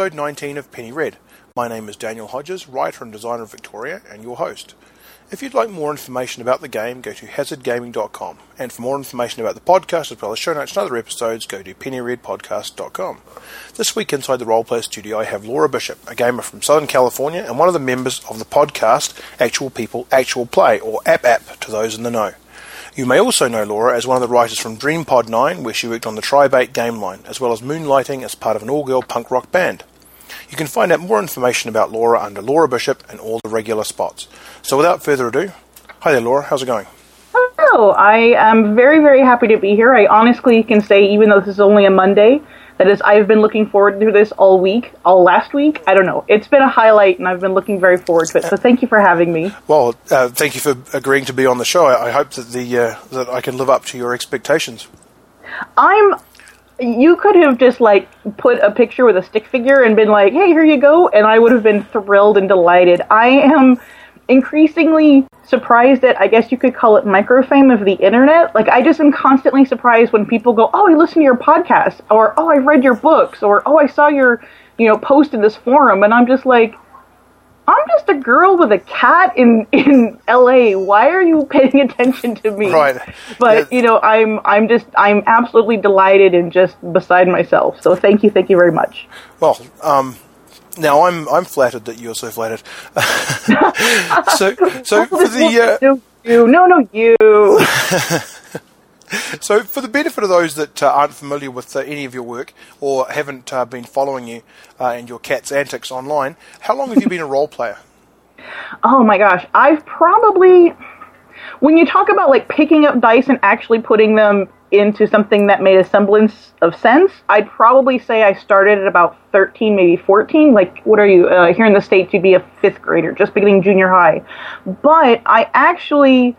episode 19 of Penny Red. My name is Daniel Hodges, writer and designer of Victoria, and your host. If you'd like more information about the game, go to hazardgaming.com. And for more information about the podcast, as well as show notes and other episodes, go to pennyredpodcast.com. This week inside the Roleplay Studio, I have Laura Bishop, a gamer from Southern California and one of the members of the podcast Actual People, Actual Play, or App App to those in the know. You may also know Laura as one of the writers from DreamPod 9, where she worked on the Tribe Eight game line, as well as moonlighting as part of an all girl punk rock band. You can find out more information about Laura under Laura Bishop and all the regular spots. So without further ado, hi there, Laura. How's it going? Hello. I am very, very happy to be here. I honestly can say, even though this is only a Monday, that is, I've been looking forward to this all week, all last week. I don't know. It's been a highlight, and I've been looking very forward to it. So thank you for having me. Well, uh, thank you for agreeing to be on the show. I, I hope that the uh, that I can live up to your expectations. I'm. You could have just like put a picture with a stick figure and been like, "Hey, here you go," and I would have been thrilled and delighted. I am increasingly surprised at I guess you could call it microfame of the internet. Like I just am constantly surprised when people go, "Oh, I listened to your podcast," or "Oh, I read your books," or "Oh, I saw your you know post in this forum," and I'm just like. I'm just a girl with a cat in in LA. Why are you paying attention to me? Right. But you know, I'm I'm just I'm absolutely delighted and just beside myself. So thank you, thank you very much. Well, um, now I'm I'm flattered that you're so flattered. so so for the uh, you, no, no, you. so for the benefit of those that uh, aren't familiar with uh, any of your work or haven't uh, been following you uh, and your cat's antics online, how long have you been a role player? Oh my gosh, I've probably when you talk about like picking up dice and actually putting them into something that made a semblance of sense, I'd probably say I started at about 13, maybe 14. Like, what are you? Uh, here in the States, you'd be a fifth grader, just beginning junior high. But I actually,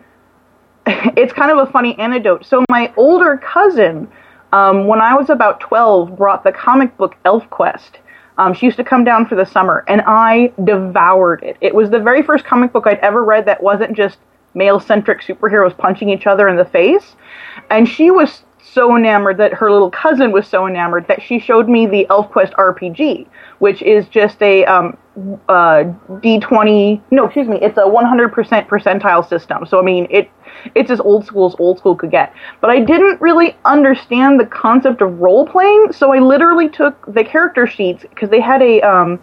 it's kind of a funny anecdote. So, my older cousin, um, when I was about 12, brought the comic book ElfQuest. Um, she used to come down for the summer, and I devoured it. It was the very first comic book I'd ever read that wasn't just male centric superheroes punching each other in the face. And she was so enamored that her little cousin was so enamored that she showed me the ElfQuest RPG, which is just a um, uh, D20. No, excuse me, it's a 100% percentile system. So I mean, it it's as old school as old school could get. But I didn't really understand the concept of role playing, so I literally took the character sheets because they had a um,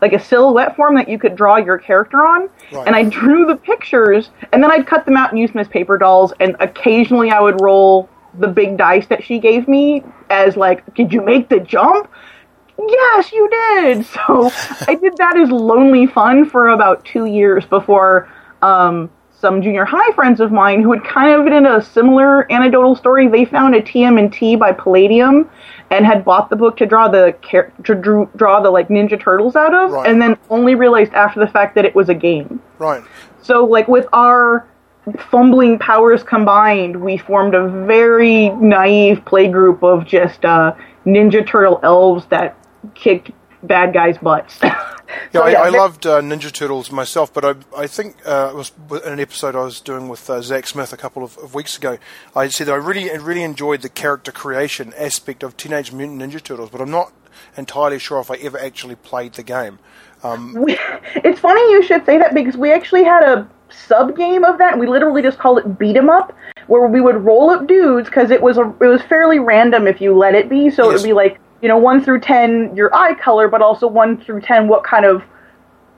like a silhouette form that you could draw your character on. Right. And I drew the pictures, and then I'd cut them out and use them as paper dolls. And occasionally I would roll the big dice that she gave me as like, did you make the jump? Yes, you did. So I did that as lonely fun for about two years before um, some junior high friends of mine who had kind of been in a similar anecdotal story. They found a TMNT by Palladium and had bought the book to draw the to drew, draw the like Ninja Turtles out of, Right. and then only realized after the fact that it was a game. Right. So like with our fumbling powers combined, we formed a very naive playgroup of just uh, Ninja Turtle elves that kicked bad guys' butts. Yeah, So, I, I loved uh, Ninja Turtles myself, but I, I think uh, it was in an episode I was doing with uh, Zach Smith a couple of, of weeks ago. I said that I really really enjoyed the character creation aspect of Teenage Mutant Ninja Turtles, but I'm not entirely sure if I ever actually played the game. we, it's funny you should say that because we actually had a sub game of that we literally just called it beat 'em up where we would roll up dudes because it was a, it was fairly random if you let it be so it would be like you know 1 through 10 your eye color but also 1 through 10 what kind of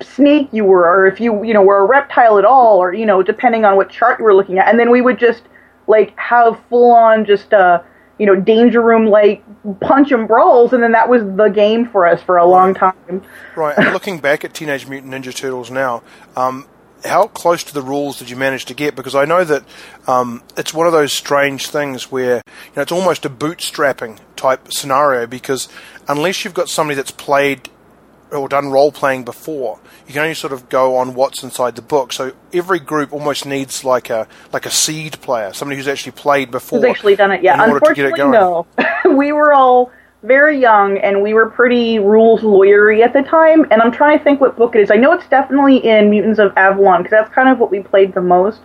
snake you were or if you you know were a reptile at all or you know depending on what chart you were looking at and then we would just like have full on just uh you know danger room like punch and brawls and then that was the game for us for a long time Right. And looking back at Teenage Mutant Ninja Turtles now, um, how close to the rules did you manage to get? Because I know that um, it's one of those strange things where you know it's almost a bootstrapping type scenario. Because unless you've got somebody that's played or done role playing before, you can only sort of go on what's inside the book. So every group almost needs like a like a seed player, somebody who's actually played before. Who's actually done it? Yeah. in order to get it Unfortunately, going. no. we were all very young and we were pretty rules lawyery at the time. And I'm trying to think what book it is. I know it's definitely in Mutants of Avalon because that's kind of what we played the most.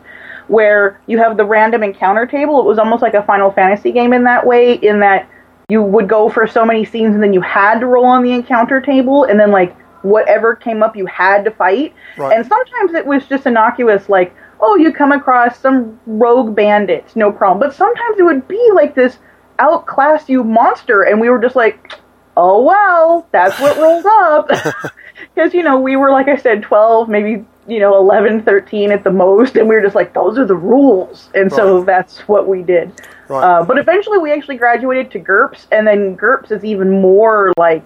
Where you have the random encounter table. It was almost like a Final Fantasy game in that way. In that you would go for so many scenes and then you had to roll on the encounter table and then like whatever came up you had to fight. Right. And sometimes it was just innocuous like, oh, you come across some rogue bandits, no problem. But sometimes it would be like this outclass you monster and we were just like, oh well, that's what rolls up. Because, you know, we were, like I said, 12, maybe, you know, 11, 13 at the most, and we were just like, those are the rules. And so that's what we did. Right. Uh, but eventually we actually graduated to GURPS, and then GURPS is even more like,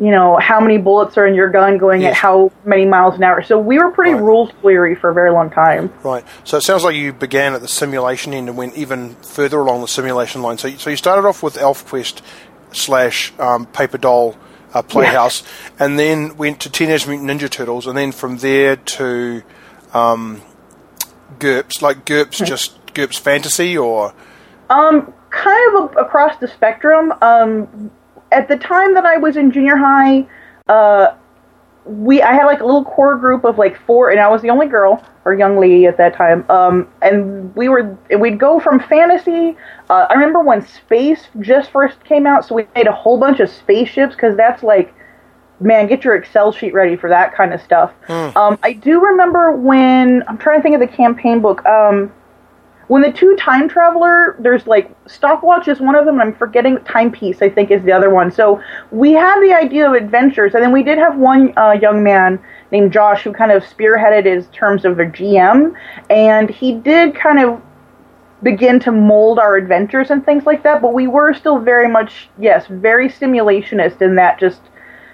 you know, how many bullets are in your gun going Yes. at how many miles an hour. So we were pretty Right. rules weary for a very long time. Right. So it sounds like you began at the simulation end and went even further along the simulation line. So, you- so you started off with ElfQuest slash um, Paper Doll uh, Playhouse, and then went to Teenage Mutant Ninja Turtles, and then from there to um, GURPS, like GURPS, just GURPS Fantasy, or Um, kind of a, across the spectrum. Um, at the time that I was in junior high, uh, we I had like a little core group of like four, and I was the only girl or young lady at that time. Um, and we were we'd go from fantasy. Uh, I remember when space just first came out, so we made a whole bunch of spaceships because that's like man, get your Excel sheet ready for that kind of stuff. Um, I do remember when I'm trying to think of the campaign book. Um, when the two time traveler, there's like stopwatch is one of them. and I'm forgetting timepiece. I think is the other one. So we had the idea of adventures, and then we did have one uh, young man named Josh who kind of spearheaded his terms of a GM, and he did kind of begin to mold our adventures and things like that. But we were still very much yes, very simulationist in that just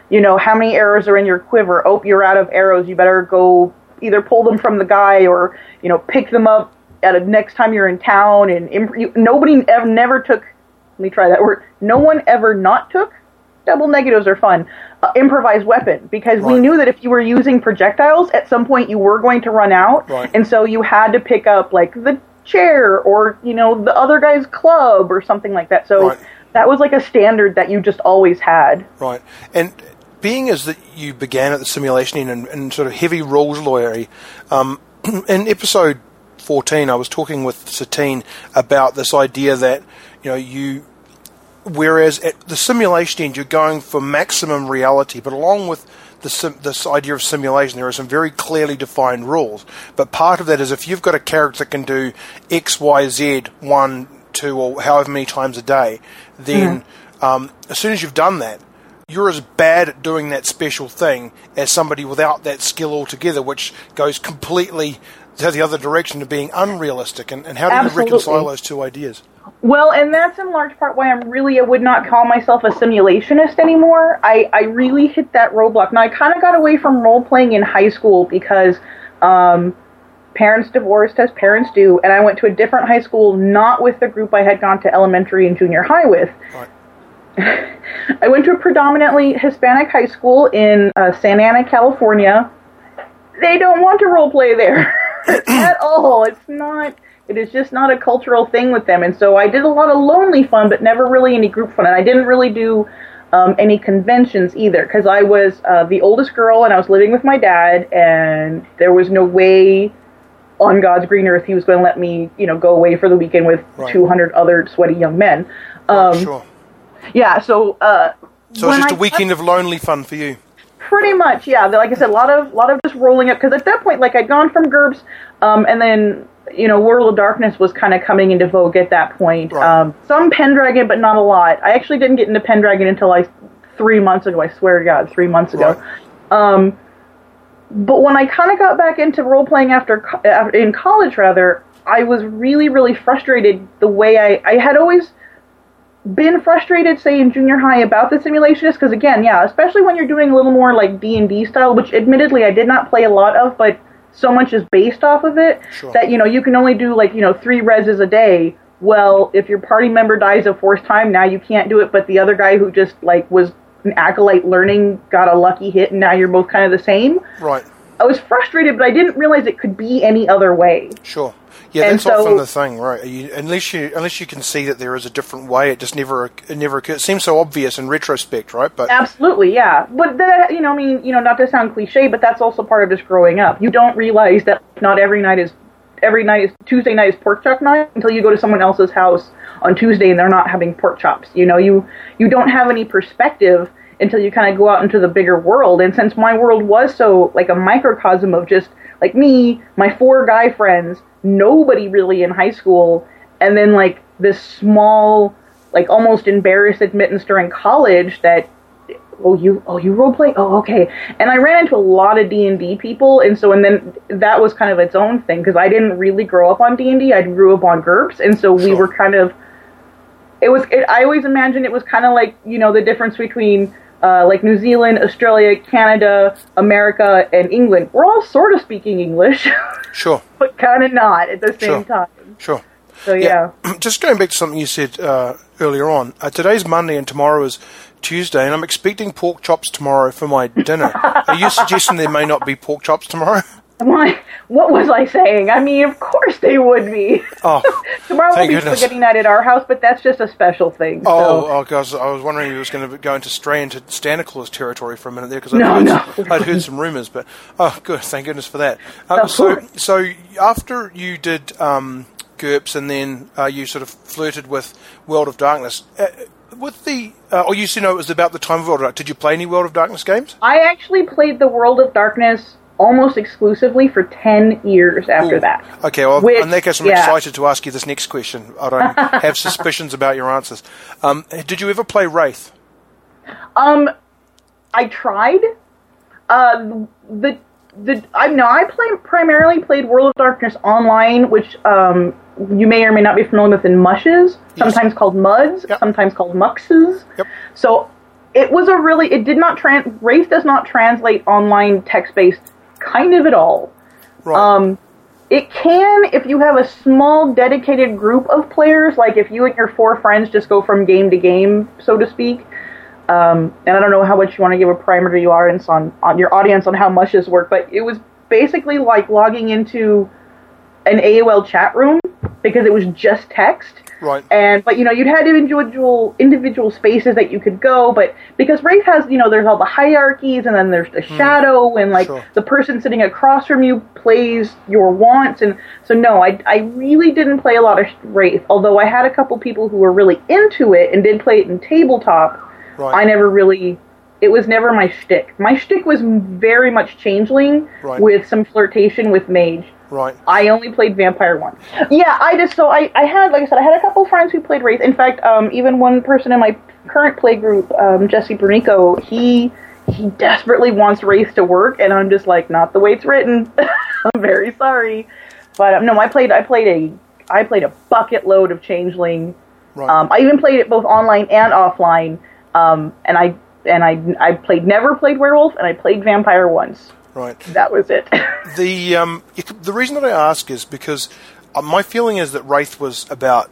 you know, how many arrows are in your quiver? Oh, you're out of arrows. You better go either pull them from the guy or, you know, pick them up at a next time you're in town. And imp- you, nobody ever never took. Let me try that word. No one ever not took. Double negatives are fun. Uh, improvised weapon because we knew that if you were using projectiles, at some point you were going to run out, Right. and so you had to pick up like the chair or you know the other guy's club or something like that. So Right. that was like a standard that you just always had. Right. And being as that you began at the simulation and, and sort of heavy rules lawyery, um, in episode 14, I was talking with Satine about this idea that, you know, you. Whereas at the simulation end, you're going for maximum reality, but along with the sim- this idea of simulation, there are some very clearly defined rules. But part of that is if you've got a character that can do X, Y, Z, one, two, or however many times a day, then um, as soon as you've done that, you're as bad at doing that special thing as somebody without that skill altogether, which goes completely the other direction of being unrealistic. And, and how do Absolutely. you reconcile those two ideas? Well, and that's in large part why I'm really, I would not call myself a simulationist anymore. I, I really hit that roadblock. Now, I kind of got away from role playing in high school because um, parents divorced, as parents do, and I went to a different high school, not with the group I had gone to elementary and junior high with. Right. I went to a predominantly Hispanic high school in uh, Santa Ana, California. They don't want to role play there at all. It's not. It is just not a cultural thing with them. And so I did a lot of lonely fun, but never really any group fun. And I didn't really do um, any conventions either because I was uh, the oldest girl and I was living with my dad, and there was no way on God's green earth he was going to let me, you know, go away for the weekend with Right. 200 other sweaty young men. Um, sure. Yeah, so uh, So it's just a I- weekend of lonely fun for you. Pretty much, yeah. Like I said, a lot of lot of just rolling up because at that point, like I'd gone from GURPS, um, and then you know World of Darkness was kind of coming into vogue at that point. Right. Um, some Pendragon, but not a lot. I actually didn't get into Pendragon until I three months ago. I swear to God, three months ago. Right. Um, but when I kind of got back into role playing after co- uh, in college, rather, I was really really frustrated the way I I had always been frustrated, say in junior high, about the simulationist because again, yeah, especially when you're doing a little more like D and D style, which admittedly I did not play a lot of, but so much is based off of it Sure. that you know you can only do like you know three reses a day. Well, if your party member dies a fourth time, now you can't do it, but the other guy who just like was an acolyte learning got a lucky hit, and now you're both kind of the same. Right. I was frustrated, but I didn't realize it could be any other way. Sure. Yeah, And that's so- often the thing, right? You, unless you unless you can see that there is a different way, it just never it never occurs. It seems so obvious in retrospect, right? But Absolutely, yeah. But that, you know, I mean, you know, not to sound cliche, but that's also part of just growing up. You don't realize that not every night is every night is Tuesday night is pork chop night until you go to someone else's house on Tuesday and they're not having pork chops. You know, you you don't have any perspective until you kind of go out into the bigger world. And since my world was so like a microcosm of just like me, my four guy friends, nobody really in high school, and then like this small, like almost embarrassed admittance during college that oh you oh you role play oh okay and i ran into a lot of d&d people and so and then that was kind of its own thing because i didn't really grow up on d&d i grew up on GURPS and so we Sure. were kind of it was it, i always imagined it was kind of like you know the difference between uh, like New Zealand, Australia, Canada, America, and England. We're all sort of speaking English, Sure, but kind of not at the same Sure. time. sure. So yeah. Just going back to something you said uh, earlier on. Uh, today's Monday and tomorrow is Tuesday, and I'm expecting pork chops tomorrow for my dinner. Are you suggesting there may not be pork chops tomorrow? Why? What was I saying? I mean, of course they would be. Oh, Tomorrow will be goodness. spaghetti night at our house, but that's just a special thing. oh, so. oh, guys, I was wondering if it was going to go into stray into Santa Claus territory for a minute there because I'd, no. heard- I'd heard some rumours, but oh, good, thank goodness for that. No. so, so after you did um, GURPS and then uh, you sort of flirted with World of Darkness, uh, with the, uh, or you said no, it was about the time of World of Darkness. Did you play any World of Darkness games? I actually played the World of Darkness almost exclusively for 10 years after Ooh. that. Okay, well, Which- in that case, I'm yeah. excited to ask you this next question. I don't have suspicions about your answers. Um, did you ever play Wraith? Um, I tried. Uh, the the I know I played primarily played World of Darkness online, which um you may or may not be familiar with in mushes, sometimes called muds, Yep. sometimes called muxes. Yep. So it was a really it did not trans Wraith does not translate online text based kind of at all. Right. Um, it can if you have a small dedicated group of players, like if you and your four friends just go from game to game, so to speak. Um, and I don't know how much you want to give a primer to your audience on, on your audience on how mushes work, but it was basically like logging into an AOL chat room because it was just text. right. And but you know you'd had individual individual spaces that you could go, but because Wraith has you know there's all the hierarchies and then there's the hmm. shadow and like Sure. the person sitting across from you plays your wants and so no I I really didn't play a lot of Wraith although I had a couple people who were really into it and did play it in tabletop. Right. I never really. It was never my shtick. My shtick was very much changeling Right. with some flirtation with mage. Right. I only played Vampire once. Yeah, I just so I, I had like I said I had a couple friends who played Wraith. In fact, um, even one person in my current play group, um, Jesse Bernico, he he desperately wants Wraith to work, and I'm just like, not the way it's written. I'm very sorry, but um, no, I played I played a I played a bucket load of Changeling. Right. Um, I even played it both online and offline, um, and I and I I played never played Werewolf, and I played Vampire once. Right. That was it. The um, the reason that I ask is because uh, my feeling is that Wraith was about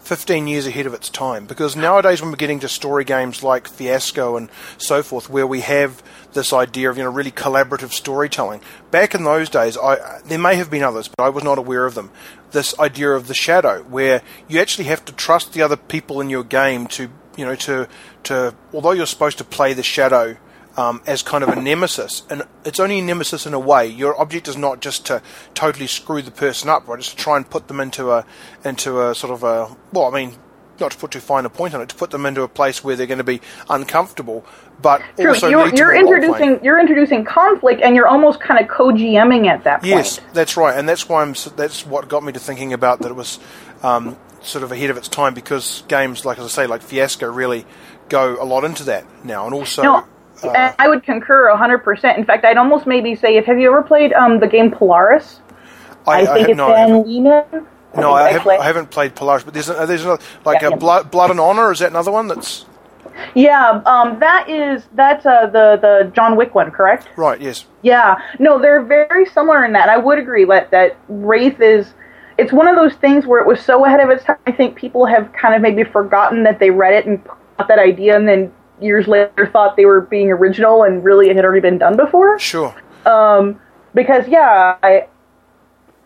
fifteen years ahead of its time. Because nowadays, when we're getting to story games like Fiasco and so forth, where we have this idea of you know really collaborative storytelling, back in those days, I there may have been others, but I was not aware of them. This idea of the shadow, where you actually have to trust the other people in your game to you know to to although you're supposed to play the shadow um, as kind of a nemesis, and it's only a nemesis in a way. Your object is not just to totally screw the person up, right? It's to try and put them into a into a sort of a well, I mean, not to put too fine a point on it, to put them into a place where they're going to be uncomfortable, but True, also you're, you're introducing you're introducing conflict, and you're almost kind of co-GMing at that point. Yes, that's right, and that's why I'm. That's what got me to thinking about that it was um, sort of ahead of its time because games like as I say, like Fiasco, really go a lot into that now, and also. No, and I would concur hundred percent. In fact, I'd almost maybe say, if have you ever played um, the game Polaris? I, think ha- it's no, I haven't- Lehman. No, I, I haven't, I haven't played Polaris, but there's a, there's another like Yeah, a yeah. blood, blood and honor. Is that another one? That's Yeah, um, that is that's uh, the the John Wick one, correct? right. Yes. Yeah, no, they're very similar in that. I would agree that that Wraith is. It's one of those things where it was so ahead of its time. I think people have kind of maybe forgotten that they read it and got that idea, and then years later thought they were being original, and really it had already been done before. Sure. Um, because yeah, I.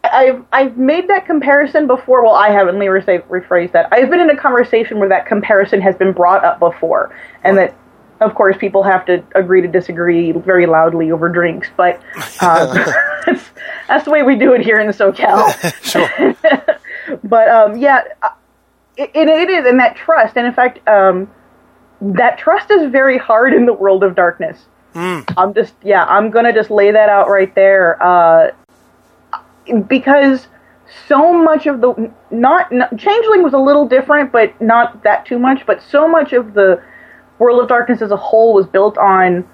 I've I've made that comparison before. Well, I haven't. Let me rephrase, that. I've been in a conversation where that comparison has been brought up before, and that of course, people have to agree to disagree very loudly over drinks, but um, that's, that's the way we do it here in the SoCal. sure. but um, yeah, it, it is, and that trust, and in fact, um, that trust is very hard in the world of darkness. Mm. I'm just, yeah, I'm gonna just lay that out right there, uh, because so much of the not, not Changeling was a little different, but not that too much. But so much of the World of Darkness as a whole was built on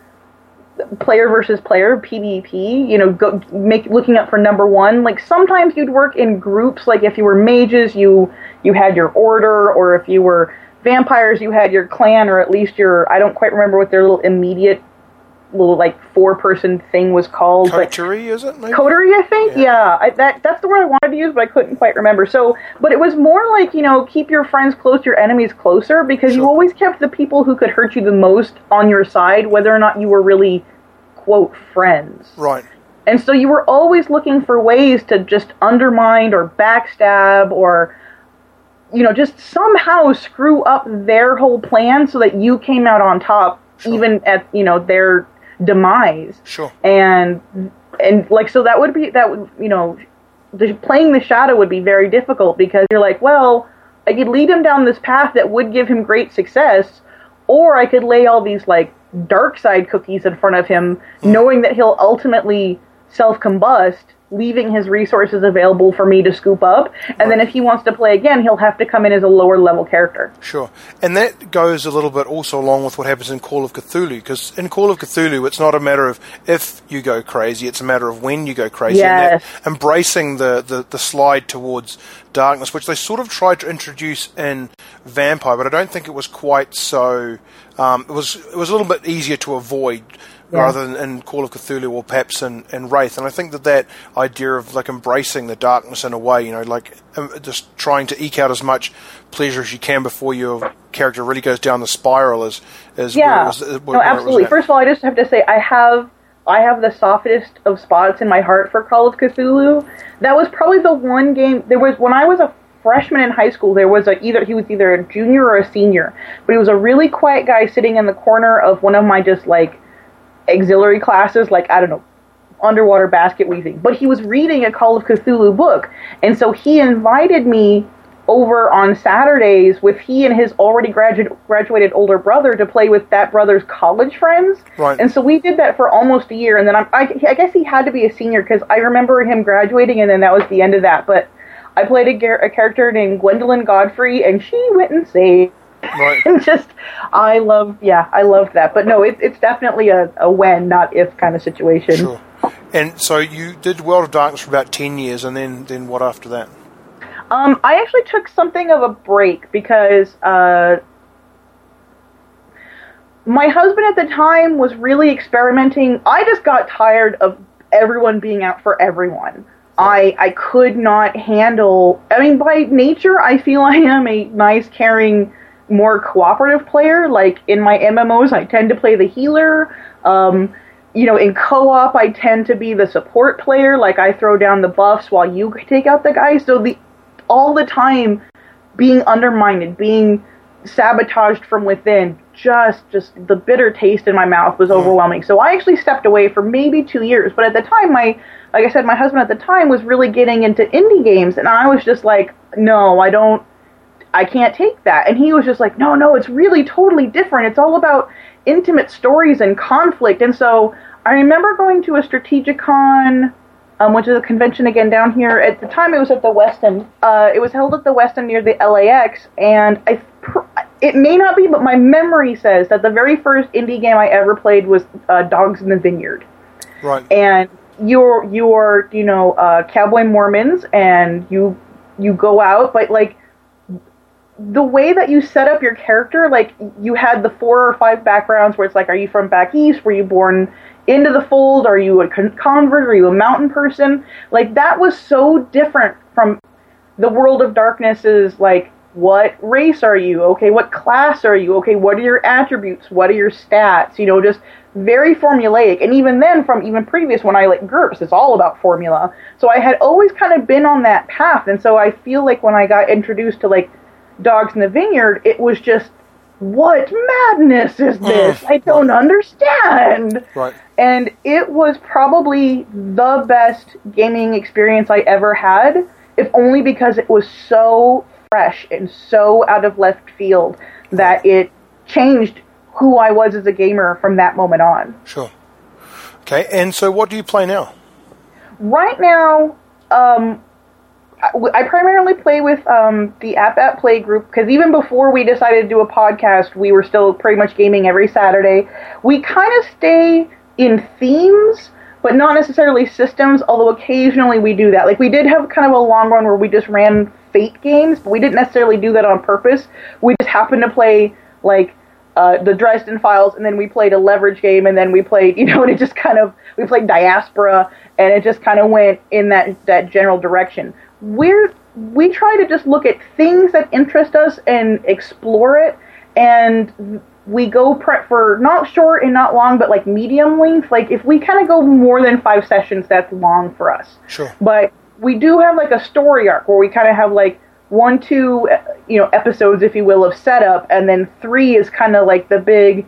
player versus player PvP. You know, go, make looking up for number one. Like sometimes you'd work in groups. Like if you were mages, you you had your order, or if you were vampires, you had your clan, or at least your I don't quite remember what their little immediate little like four person thing was called. Coterie, is it? Maybe? Coterie, I think. Yeah. Yeah, I, that that's the word I wanted to use, but I couldn't quite remember. So, but it was more like you know, keep your friends close, your enemies closer, because you always kept the people who could hurt you the most on your side, whether or not you were really quote friends. Right. And so you were always looking for ways to just undermine or backstab or you know, just somehow screw up their whole plan so that you came out on top Sure. even at, you know, their demise Sure. and and like so that would be that would you know the, playing the shadow would be very difficult because you're like well i could lead him down this path that would give him great success or i could lay all these like dark side cookies in front of him hmm. knowing that he'll ultimately self combust leaving his resources available for me to scoop up and then if he wants to play again he'll have to come in as a lower level character Sure. And that goes a little bit also along with what happens in Call of Cthulhu, because in Call of Cthulhu, it's not a matter of if you go crazy, it's a matter of when you go crazy. And Yes. embracing the, the, the slide towards darkness, which they sort of tried to introduce in Vampire, but I don't think it was quite so. Um, it was it was a little bit easier to avoid Yeah. rather than in Call of Cthulhu or perhaps in, in Wraith. And I think that that idea of like embracing the darkness in a way, you know, like um, just trying to eke out as much pleasure as you can before your character really goes down the spiral is is Yeah, was, uh, no, where it was absolutely. First of all, I just have to say I have I have the softest of spots in my heart for Call of Cthulhu. That was probably the one game. There was when I was a freshman in high school. There was a either he was either a junior or a senior, but he was a really quiet guy sitting in the corner of one of my just like auxiliary classes, like I don't know, underwater basket weaving. But he was reading a Call of Cthulhu book, and so he invited me over on Saturdays with he and his already gradu- graduated older brother to play with that brother's college friends. Right. And so we did that for almost a year, and then I'm, I, I guess he had to be a senior because I remember him graduating, and then that was the end of that. But I played a, gar- a character named Gwendolyn Godfrey, and she went insane. Right. and just I love yeah I loved that but no it, it's definitely a, a when not if kind of situation Sure. And so you did World of Darkness for about ten years, and then then what after that? um I actually took something of a break because uh my husband at the time was really experimenting I just got tired of everyone being out for everyone I I could not handle I mean by nature I feel I am a nice caring more cooperative player. Like in my MMOs I tend to play the healer. Um you know in co-op I tend to be the support player. Like I throw down the buffs while you take out the guys so the all the time being undermined being sabotaged from within just just the bitter taste in my mouth was overwhelming. So i actually stepped away for maybe two years. But at the time my like i said my husband at the time was really getting into indie games. And i was just like no i don't i can't take that and he was just like no no it's really totally different it's all about intimate stories and conflict and so i remember going to a strategicon um, which is a convention again down here. At the time, it was at the Westin. Uh, it was held at the Westin near the LAX, and I. Pr- it may not be, but my memory says that the very first indie game I ever played was uh, Dogs in the Vineyard, Right. and you're you're you know uh, cowboy Mormons, and you you go out, but like the way that you set up your character, like you had the four or five backgrounds where it's like, are you from back east? Were you born into the fold? Are you a con- convert? Are you a mountain person? Like that was so different from the world of darkness is like, what race are you? Okay, what class are you? Okay, what are your attributes? What are your stats? You know, just very formulaic. And even then, from even previous when I like GURPS, it's all about formula. So I had always kind of been on that path. And so I feel like when I got introduced to like Dogs in the Vineyard, it was just what madness is this? I don't understand. Right. And it was probably the best gaming experience I ever had, if only because it was so fresh and so out of left field that it changed who I was as a gamer from that moment on. Sure. Okay, and so what do you play now? Right now, um, I, primarily play with um, the App App Play group because even before we decided to do a podcast, we were still pretty much gaming every Saturday. We kind of stay in themes, but not necessarily systems, although occasionally we do that. Like, we did have kind of a long run where we just ran Fate games, but we didn't necessarily do that on purpose. We just happened to play, like, uh, the Dresden Files, and then we played a leverage game, and then we played, you know, and it just kind of we played Diaspora, and it just kind of went in that that general direction. We're we try to just look at things that interest us and explore it, and we go pre- for not short and not long, but like medium length. Like if we kind of go more than five sessions, that's long for us. Sure. But we do have like a story arc where we kind of have like one, two, you know, episodes, if you will, of setup, and then three is kind of like the big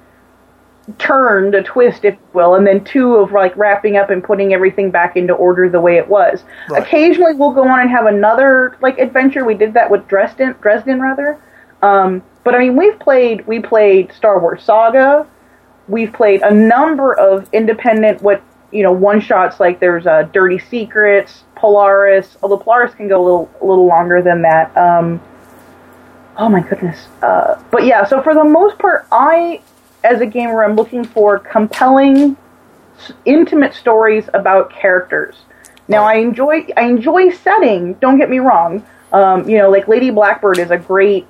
turn, a twist, if you will, and then two of like wrapping up and putting everything back into order the way it was. Right. Occasionally, we'll go on and have another like adventure. We did that with Dresden, Dresden rather. Um, but I mean, we've played we played Star Wars Saga. We've played a number of independent what you know one shots like there's uh, Dirty Secrets, Polaris. Although Polaris can go a little a little longer than that. Um, oh my goodness. Uh, but yeah, so for the most part, I as a gamer, I'm looking for compelling, intimate stories about characters. Now, I enjoy I enjoy setting. Don't get me wrong. Um, you know, like Lady Blackbird is a great,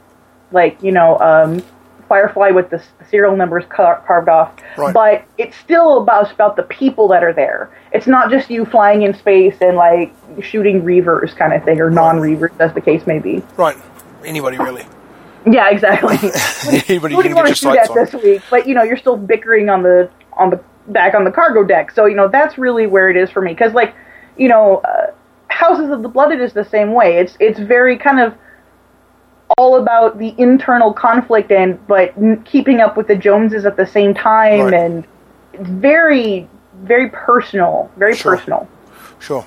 like you know, um, Firefly with the serial numbers car- carved off. Right. But it's still about about the people that are there. It's not just you flying in space and like shooting reavers kind of thing or non-reavers, as the case may be. Right. Anybody really? Yeah, exactly. Anybody Who can do you get want to shoot at this week? But you know, you're still bickering on the on the back on the cargo deck. So you know, that's really where it is for me. Because like, you know, uh, Houses of the Blooded is the same way. It's it's very kind of all about the internal conflict and but n- keeping up with the Joneses at the same time, Right. and it's very very personal, very Sure. personal. Sure.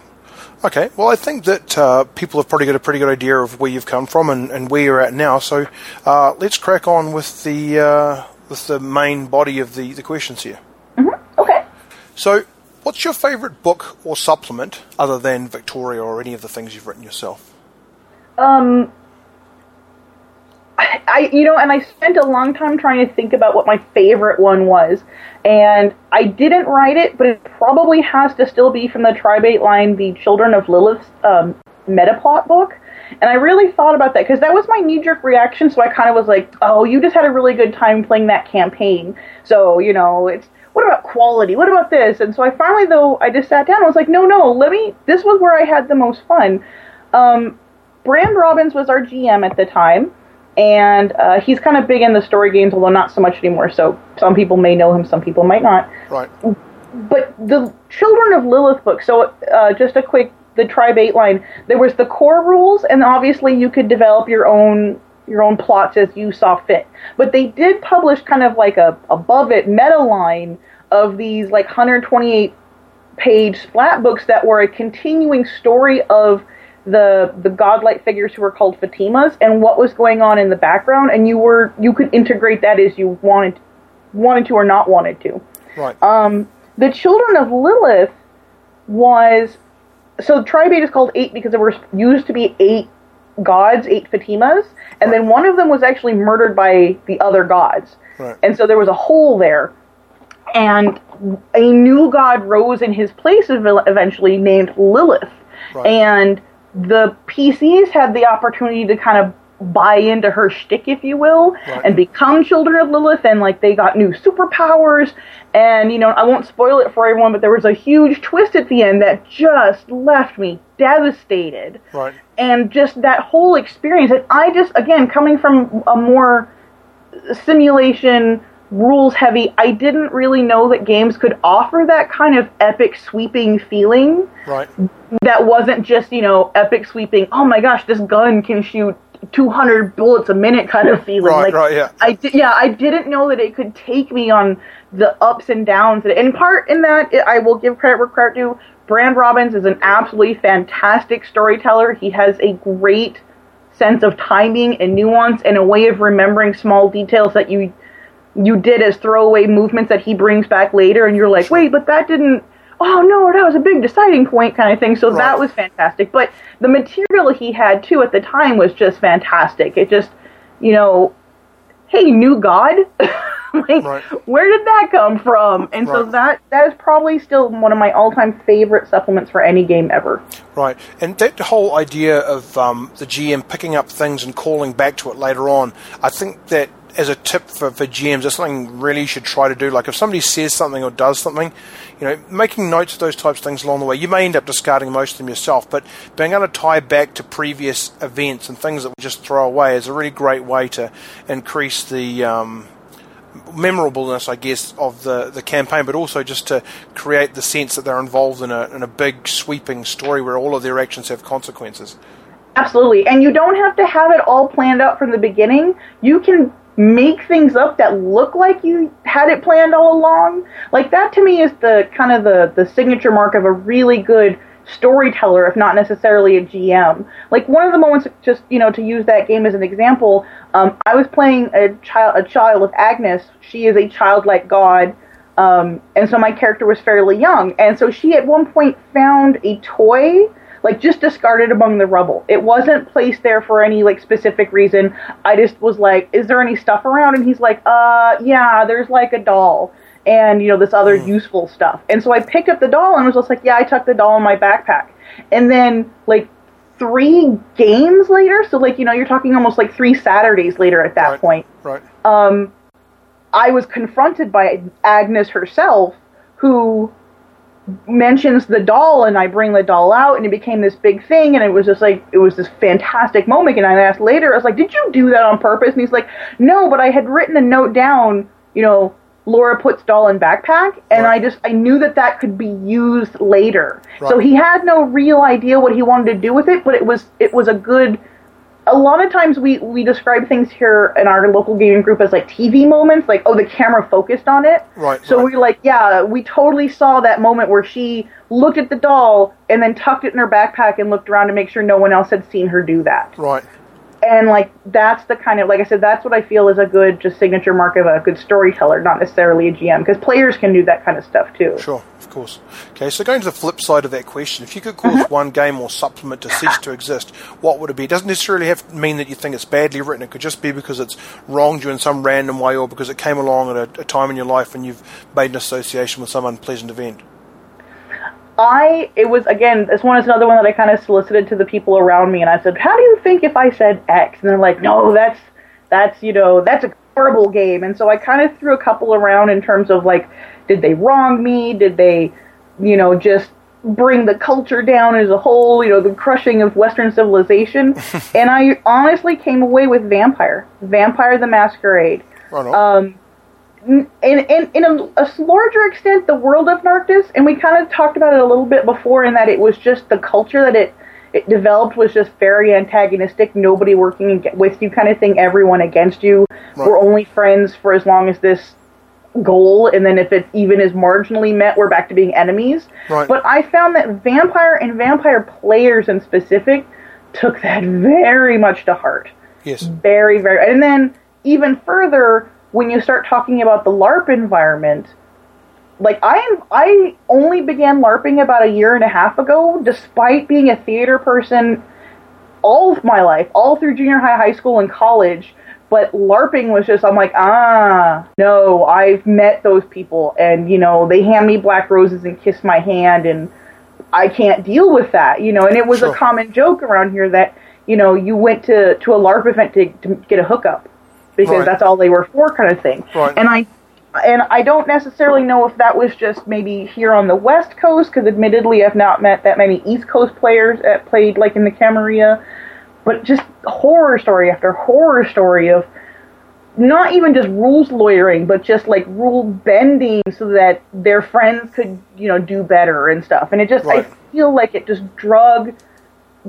Okay. Well, I think that uh, people have probably got a pretty good idea of where you've come from and, and where you're at now. So uh, let's crack on with the uh, with the main body of the, the questions here. Okay. So, what's your favourite book or supplement other than Victoria or any of the things you've written yourself? Um, I, you know, and I spent a long time trying to think about what my favorite one was, and I didn't write it, but it probably has to still be from the Tribe Eight line, the Children of Lilith um, metaplot book. And I really thought about that because that was my knee jerk reaction. So I kind of was like, "Oh, you just had a really good time playing that campaign." So you know, it's what about quality? What about this? And so I finally, though, I just sat down. and was like, "No, no, let me." This was where I had the most fun. Um, Brand Robins was our GM at the time, and uh, he's kind of big in the story games, although not so much anymore. So some people may know him, some people might not. Right. But the Children of Lilith book. So uh, just a quick, the Tribe Eight line. There was the core rules, and obviously you could develop your own your own plots as you saw fit. But they did publish kind of like a above it meta line of these like 128 page splat books that were a continuing story of the the godlike figures who were called Fatimas and what was going on in the background and you were you could integrate that as you wanted wanted to or not wanted to. Right. Um, the children of Lilith was so Tribe Eight is called eight because there were used to be eight gods, eight Fatimas, and then one of them was actually murdered by the other gods, Right. and so there was a hole there, and a new god rose in his place eventually named Lilith, Right. and the PCs had the opportunity to kind of buy into her shtick, if you will, Right. and become children of Lilith, and like they got new superpowers. And you know, I won't spoil it for everyone, but there was a huge twist at the end that just left me devastated. Right. And just that whole experience, and I just again coming from a more simulation rules heavy i didn't really know that games could offer that kind of epic sweeping feeling Right. that wasn't just you know epic sweeping oh my gosh this gun can shoot 200 bullets a minute kind of feeling. Right, like, right, yeah. I di- yeah, I didn't know that it could take me on the ups and downs. And in part, in that, I will give credit where credit due. Brand Robins is an absolutely fantastic storyteller. He has a great sense of timing and nuance and a way of remembering small details that you you did as throwaway movements that he brings back later, and you're like, wait, but that didn't. Oh no, that was a big deciding point kind of thing. So Right. that was fantastic. But the material he had too at the time was just fantastic. It just, you know, hey, new God, like Right. where did that come from? And so that that is probably still one of my all-time favorite supplements for any game ever. Right, and that whole idea of um, the GM picking up things and calling back to it later on, I think that as a tip for, for GMs, that's something really you should try to do. Like if somebody says something or does something, you know, making notes of those types of things along the way. You may end up discarding most of them yourself, but being able to tie back to previous events and things that we just throw away is a really great way to increase the um, memorableness, I guess, of the, the campaign, but also just to create the sense that they're involved in a, in a big sweeping story where all of their actions have consequences. Absolutely. And you don't have to have it all planned out from the beginning. You can make things up that look like you had it planned all along. Like that to me is the kind of the, the signature mark of a really good storyteller, if not necessarily a GM. Like one of the moments, just you know, to use that game as an example, um, I was playing a child, a child with Agnes. She is a childlike god, um, and so my character was fairly young, and so she at one point found a toy like just discarded among the rubble. It wasn't placed there for any like specific reason. I just was like, "Is there any stuff around?" And he's like, "Uh, yeah, there's like a doll and you know this other useful stuff." And so I picked up the doll and was just like, "Yeah, I tucked the doll in my backpack." And then like three games later, so like you know you're talking almost like three Saturdays later at that Right. point, Right. um, I was confronted by Agnes herself, who mentions the doll, and I bring the doll out, and it became this big thing, and it was just like it was this fantastic moment. And I asked later, I was like, "Did you do that on purpose?" And he's like, "No, but I had written a note down, you know." Laura puts doll in backpack, and Right. I just I knew that that could be used later. So he had no real idea what he wanted to do with it, but it was it was a good a lot of times we we describe things here in our local gaming group as like TV moments, like oh the camera focused on it. Right, So right. we're like, yeah, we totally saw that moment where she looked at the doll and then tucked it in her backpack and looked around to make sure no one else had seen her do that. Right. And like that's the kind of like I said, that's what I feel is a good just signature mark of a good storyteller, not necessarily a GM, because players can do that kind of stuff too. Sure, of course. Okay, so going to the flip side of that question, if you could cause mm-hmm. one game or supplement to cease to exist, what would it be? It doesn't necessarily have to mean that you think it's badly written. It could just be because it's wronged you in some random way or because it came along at a, a time in your life and you've made an association with some unpleasant event. I it was again this one is another one that I kind of solicited to the people around me and I said, "How do you think if I said X?" And they're like, "No, that's that's you know that's a horrible game." And so I kind of threw a couple around in terms of like, did they wrong me? Did they, you know, just bring the culture down as a whole? You know, the crushing of Western civilization. and I honestly came away with Vampire, Vampire the Masquerade Right um, in, in, in a, a larger extent, the world of Darkness, and we kind of talked about it a little bit before, in that it was just the culture that it it developed was just very antagonistic. Nobody working with you, kind of thing. Everyone against you. Right. We're only friends for as long as this goal, and then if it even is marginally met, we're back to being enemies. Right. But I found that vampire and vampire players in specific took that very much to heart yes. very very and then even further when you start talking about the larp environment like i i only began larping about a year and a half ago despite being a theater person all of my life all through junior high high school and college but larping was just i'm like ah no i've met those people and you know they hand me black roses and kiss my hand and I can't deal with that, you know. And it was Sure. a common joke around here that you know you went to to a LARP event to, to get a hookup because Right. that's all they were for, kind of thing. Right. And I and I don't necessarily know if that was just maybe here on the West Coast because admittedly I've not met that many East Coast players that played like in the Camarilla, but just horror story after horror story of not even just rules lawyering, but just like rule bending so that their friends could, you know, do better and stuff. And it just, Right. I feel like it just drug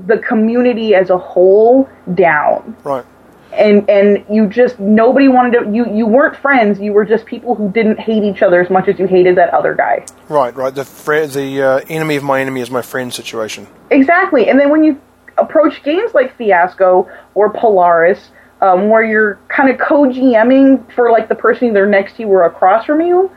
the community as a whole down. Right. And and you just nobody wanted to you you weren't friends. You were just people who didn't hate each other as much as you hated that other guy. Right. Right. The fr- the uh, enemy of my enemy is my friend situation. Exactly. And then when you approach games like Fiasco or Polaris, um, where you're kind of co-GMing for like the person either next to you or across from you,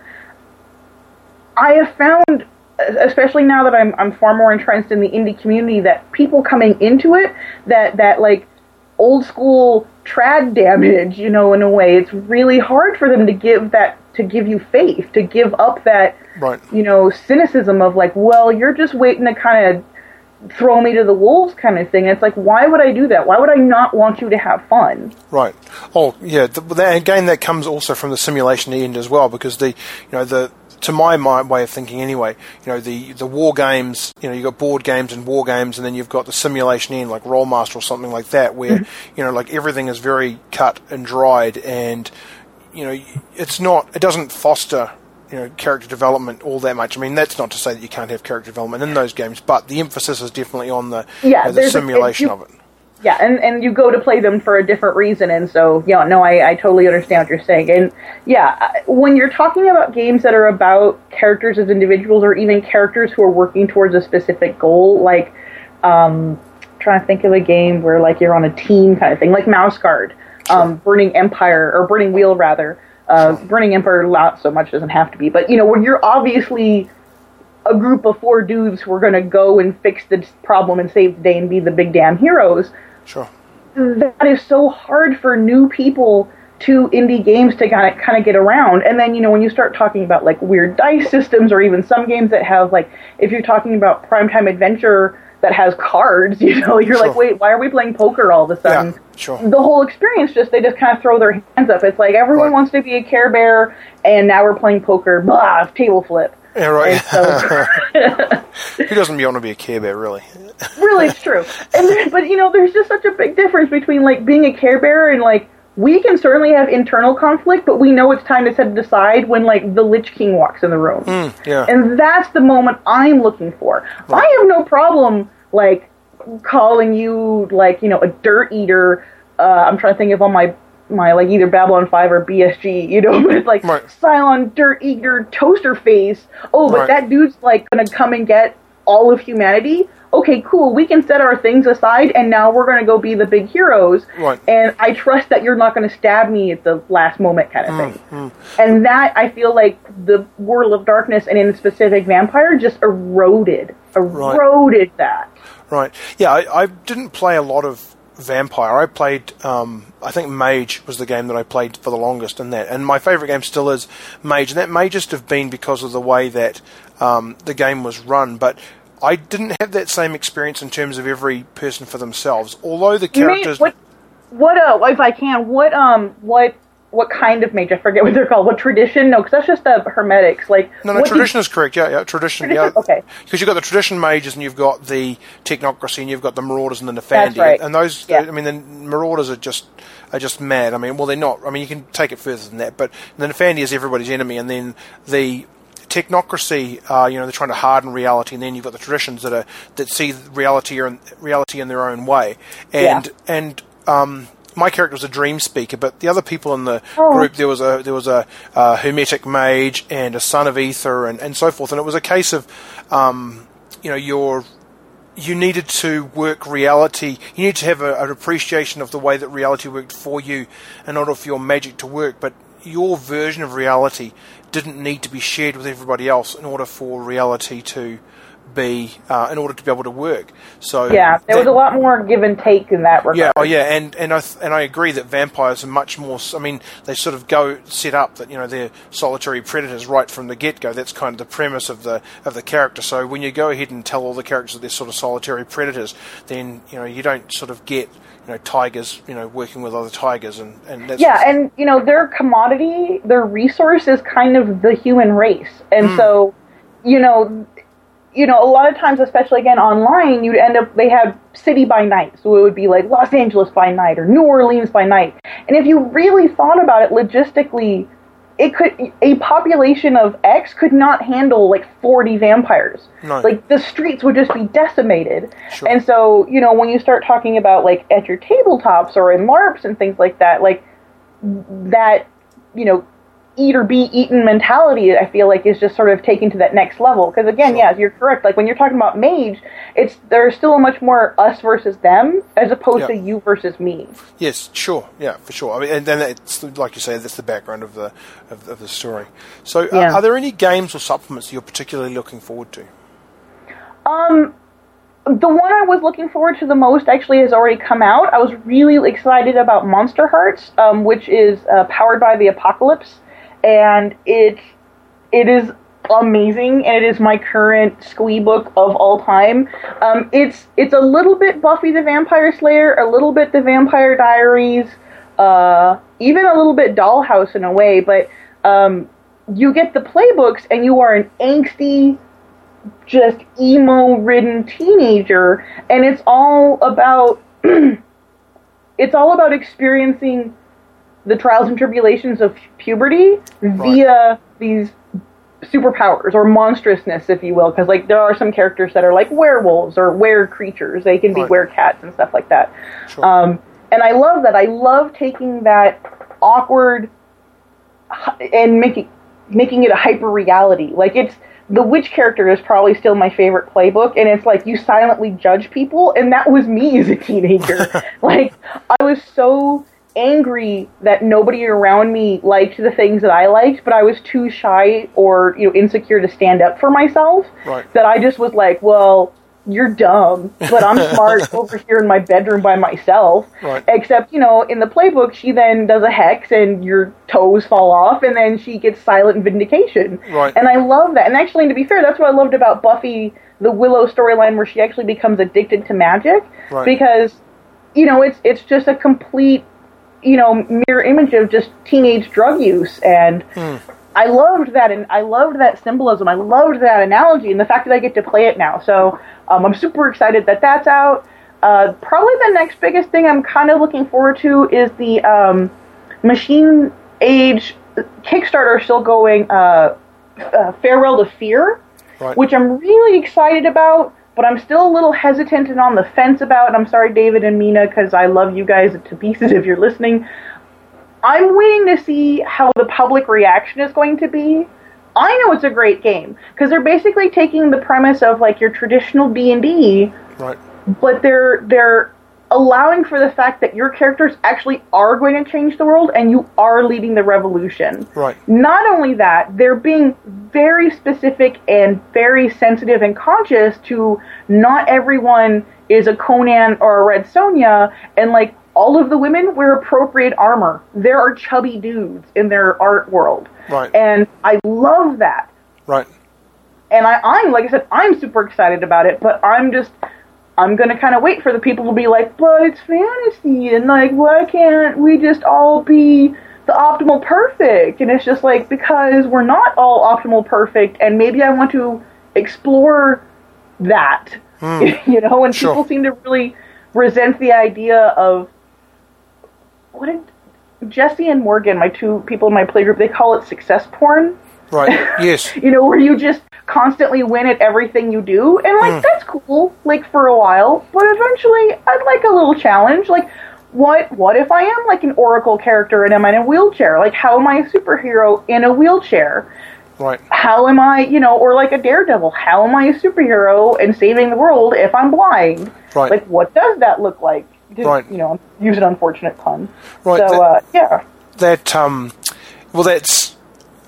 I have found, especially now that I'm I'm far more entrenched in the indie community, that people coming into it that that like old school trad damage, you know, in a way, it's really hard for them to give that to give you faith, to give up that Right. you know cynicism of like, well, you're just waiting to kind of throw me to the wolves kind of thing. It's like, why would I do that? Why would I not want you to have fun? Right. Oh, yeah. The, that, again, that comes also from the simulation end as well, because the, you know, the to my mind, way of thinking anyway, you know, the the war games, you know, you've got board games and war games, and then you've got the simulation end, like Rolemaster or something like that, where mm-hmm. you know, like everything is very cut and dried, and you know, it's not, it doesn't foster. You know, character development all that much. I mean, that's not to say that you can't have character development in those games, but the emphasis is definitely on the, Yeah, you know, the there's a- simulation you- of it. Yeah, and, and you go to play them for a different reason, and so, you know, no, I, I totally understand what you're saying. And yeah, when you're talking about games that are about characters as individuals or even characters who are working towards a specific goal, like, um, trying to think of a game where, like, you're on a team kind of thing, like Mouse Guard, um, Burning Empire, or Burning Wheel, rather. Uh, Burning Empire, not so much, doesn't have to be, but, you know, when you're obviously a group of four dudes who are going to go and fix the problem and save the day and be the big damn heroes Sure. that is so hard for new people to indie games to kind of kind of get around. And then you know when you start talking about like weird dice systems or even some games that have like if you're talking about primetime adventure that has cards, you know, you're like, wait, why are we playing poker all of a sudden? Yeah, sure. The whole experience just they just kind of throw their hands up. It's like everyone Right. wants to be a Care Bear, and now we're playing poker. Blah, table flip. Yeah, right. So, Who doesn't want to be a Care Bear, really? really it's true and there, but you know there's just such a big difference between like being a care bearer and like we can certainly have internal conflict but we know it's time to set it aside when like the lich king walks in the room Yeah. and that's the moment i'm looking for i have no problem like calling you like you know a dirt eater uh, i'm trying to think of all my my like either babylon 5 or bsg you know but it's like Right. cylon dirt eater toaster face oh but Right. that dude's like gonna come and get all of humanity okay cool we can set our things aside and now we're gonna go be the big heroes Right. and i trust that you're not gonna stab me at the last moment kind of Mm, thing and that i feel like the world of darkness and in specific vampire just eroded eroded that Right. Yeah, I, I didn't play a lot of Vampire. I played, um, I think Mage was the game that I played for the longest in that. And my favourite game still is Mage. And that may just have been because of the way that um, the game was run. But I didn't have that same experience in terms of every person for themselves. Although the characters. what what uh if i can what um what what kind of mage i forget what they're called what tradition no because that's just the hermetics like No, no, tradition is correct. Yeah, yeah, tradition. Tradition? Yeah, Okay. Because you've got the tradition mages and you've got the technocracy and you've got the marauders and the Nefandi. right. And those, Yeah. I mean, the marauders are just are just mad. I mean, well, they're not. I mean, you can take it further than that. But the Nefandi is everybody's enemy, and then the technocracy, uh, you know, they're trying to harden reality, and then you've got the traditions that are that see reality or reality in their own way, and Yeah. and um, my character was a dream speaker, but the other people in the Oh. group there was a there was a, uh hermetic mage and a son of ether and, and so forth, and it was a case of um, you know your you needed to work reality. You need to have a, an appreciation of the way that reality worked for you in order for your magic to work. But your version of reality didn't need to be shared with everybody else in order for reality to be uh, in order to be able to work. So yeah there was a lot more give and take in that regard yeah, oh yeah, and and I th- and I agree that vampires are much more. I mean, they sort of go set up that you know they're solitary predators right from the get go. That's kind of the premise of the of the character. So when you go ahead and tell all the characters that they're sort of solitary predators, then you know you don't sort of get you know tigers you know working with other tigers and and that's yeah and you know their commodity their resource is kind of the human race and Hmm. so you know you know a lot of times especially again online you'd end up they have city by night so it would be like los angeles by night or new orleans by night and if you really thought about it logistically it could a population of X could not handle like 40 vampires. No. Like the streets would just be decimated. Sure. And so, you know, when you start talking about like at your tabletops or in LARPs and things like that, like that, you know, eat or be eaten mentality, I feel like is just sort of taken to that next level. Because again, yeah, you're correct. Like when you're talking about mage, it's there's still a much more us versus them as opposed Yeah. to you versus me. Yes, sure, yeah, for sure. I mean, and then it's like you say, that's the background of the of, of the story. So, uh, Yeah. are there any games or supplements you're particularly looking forward to? Um, the one I was looking forward to the most actually has already come out. I was really excited about Monster Hearts, um, which is uh, powered by the Apocalypse, and it it is amazing, and it is my current squee book of all time. Um, it's it's a little bit Buffy the Vampire Slayer, a little bit the Vampire Diaries, uh, even a little bit Dollhouse in a way, but um, you get the playbooks, and you are an angsty just emo ridden teenager and it's all about it's all about experiencing the trials and tribulations of puberty via these superpowers or monstrousness if you will because like there are some characters that are like werewolves or were creatures they can be Right. were cats and stuff like that Sure. um, and i love that i love taking that awkward and making making it a hyper reality. Like it's the witch character is probably still my favorite playbook, and it's like you silently judge people, and that was me as a teenager. like I was so angry that nobody around me liked the things that I liked, but I was too shy or you know insecure to stand up for myself. Right. That I just was like, well. You're dumb, but I'm smart over here in my bedroom by myself. Right. Except, you know, in the playbook, she then does a hex and your toes fall off, and then she gets silent vindication. Right. And I love that. And actually, to be fair, that's what I loved about Buffy the Willow storyline, where she actually becomes addicted to magic, Right. because, you know, it's it's just a complete, you know, mirror image of just teenage drug use and. I loved that, and I loved that symbolism. I loved that analogy, and the fact that I get to play it now. So um, I'm super excited that that's out. Uh, probably the next biggest thing I'm kind of looking forward to is the um, Machine Age Kickstarter still going. Uh, uh, Farewell to Fear, Right. which I'm really excited about, but I'm still a little hesitant and on the fence about. And I'm sorry, David and Mena, because I love you guys to pieces if you're listening. I'm waiting to see how the public reaction is going to be. I know it's a great game because they're basically taking the premise of like your traditional D and D, right. but they're they're allowing for the fact that your characters actually are going to change the world and you are leading the revolution. Right. Not only that, they're being very specific and very sensitive and conscious to not everyone is a Conan or a Red Sonja, and like all of the women wear appropriate armor. There are chubby dudes in their art world. Right. And I love that. Right. And I, I'm, like I said, I'm super excited about it, but I'm just, I'm gonna kind of wait for the people to be like, but it's fantasy, and like, why can't we just all be the optimal perfect? And it's just like, because we're not all optimal perfect, and maybe I want to explore that, hmm. you know, and Sure. people seem to really resent the idea of, what did, Jesse and Morgan, my two people in my playgroup, they call it success porn Right. Yes. you know, where you just constantly win at everything you do, and like that's cool, like for a while, but eventually I'd like a little challenge. Like, what what if I am like an Oracle character and am in a wheelchair? Like, how am I a superhero in a wheelchair? Right. How am I, you know, or like a daredevil? How am I a superhero and saving the world if I'm blind? Right. Like, what does that look like? Right. You know, use an unfortunate pun. Right, So, that- uh, yeah. that um well that's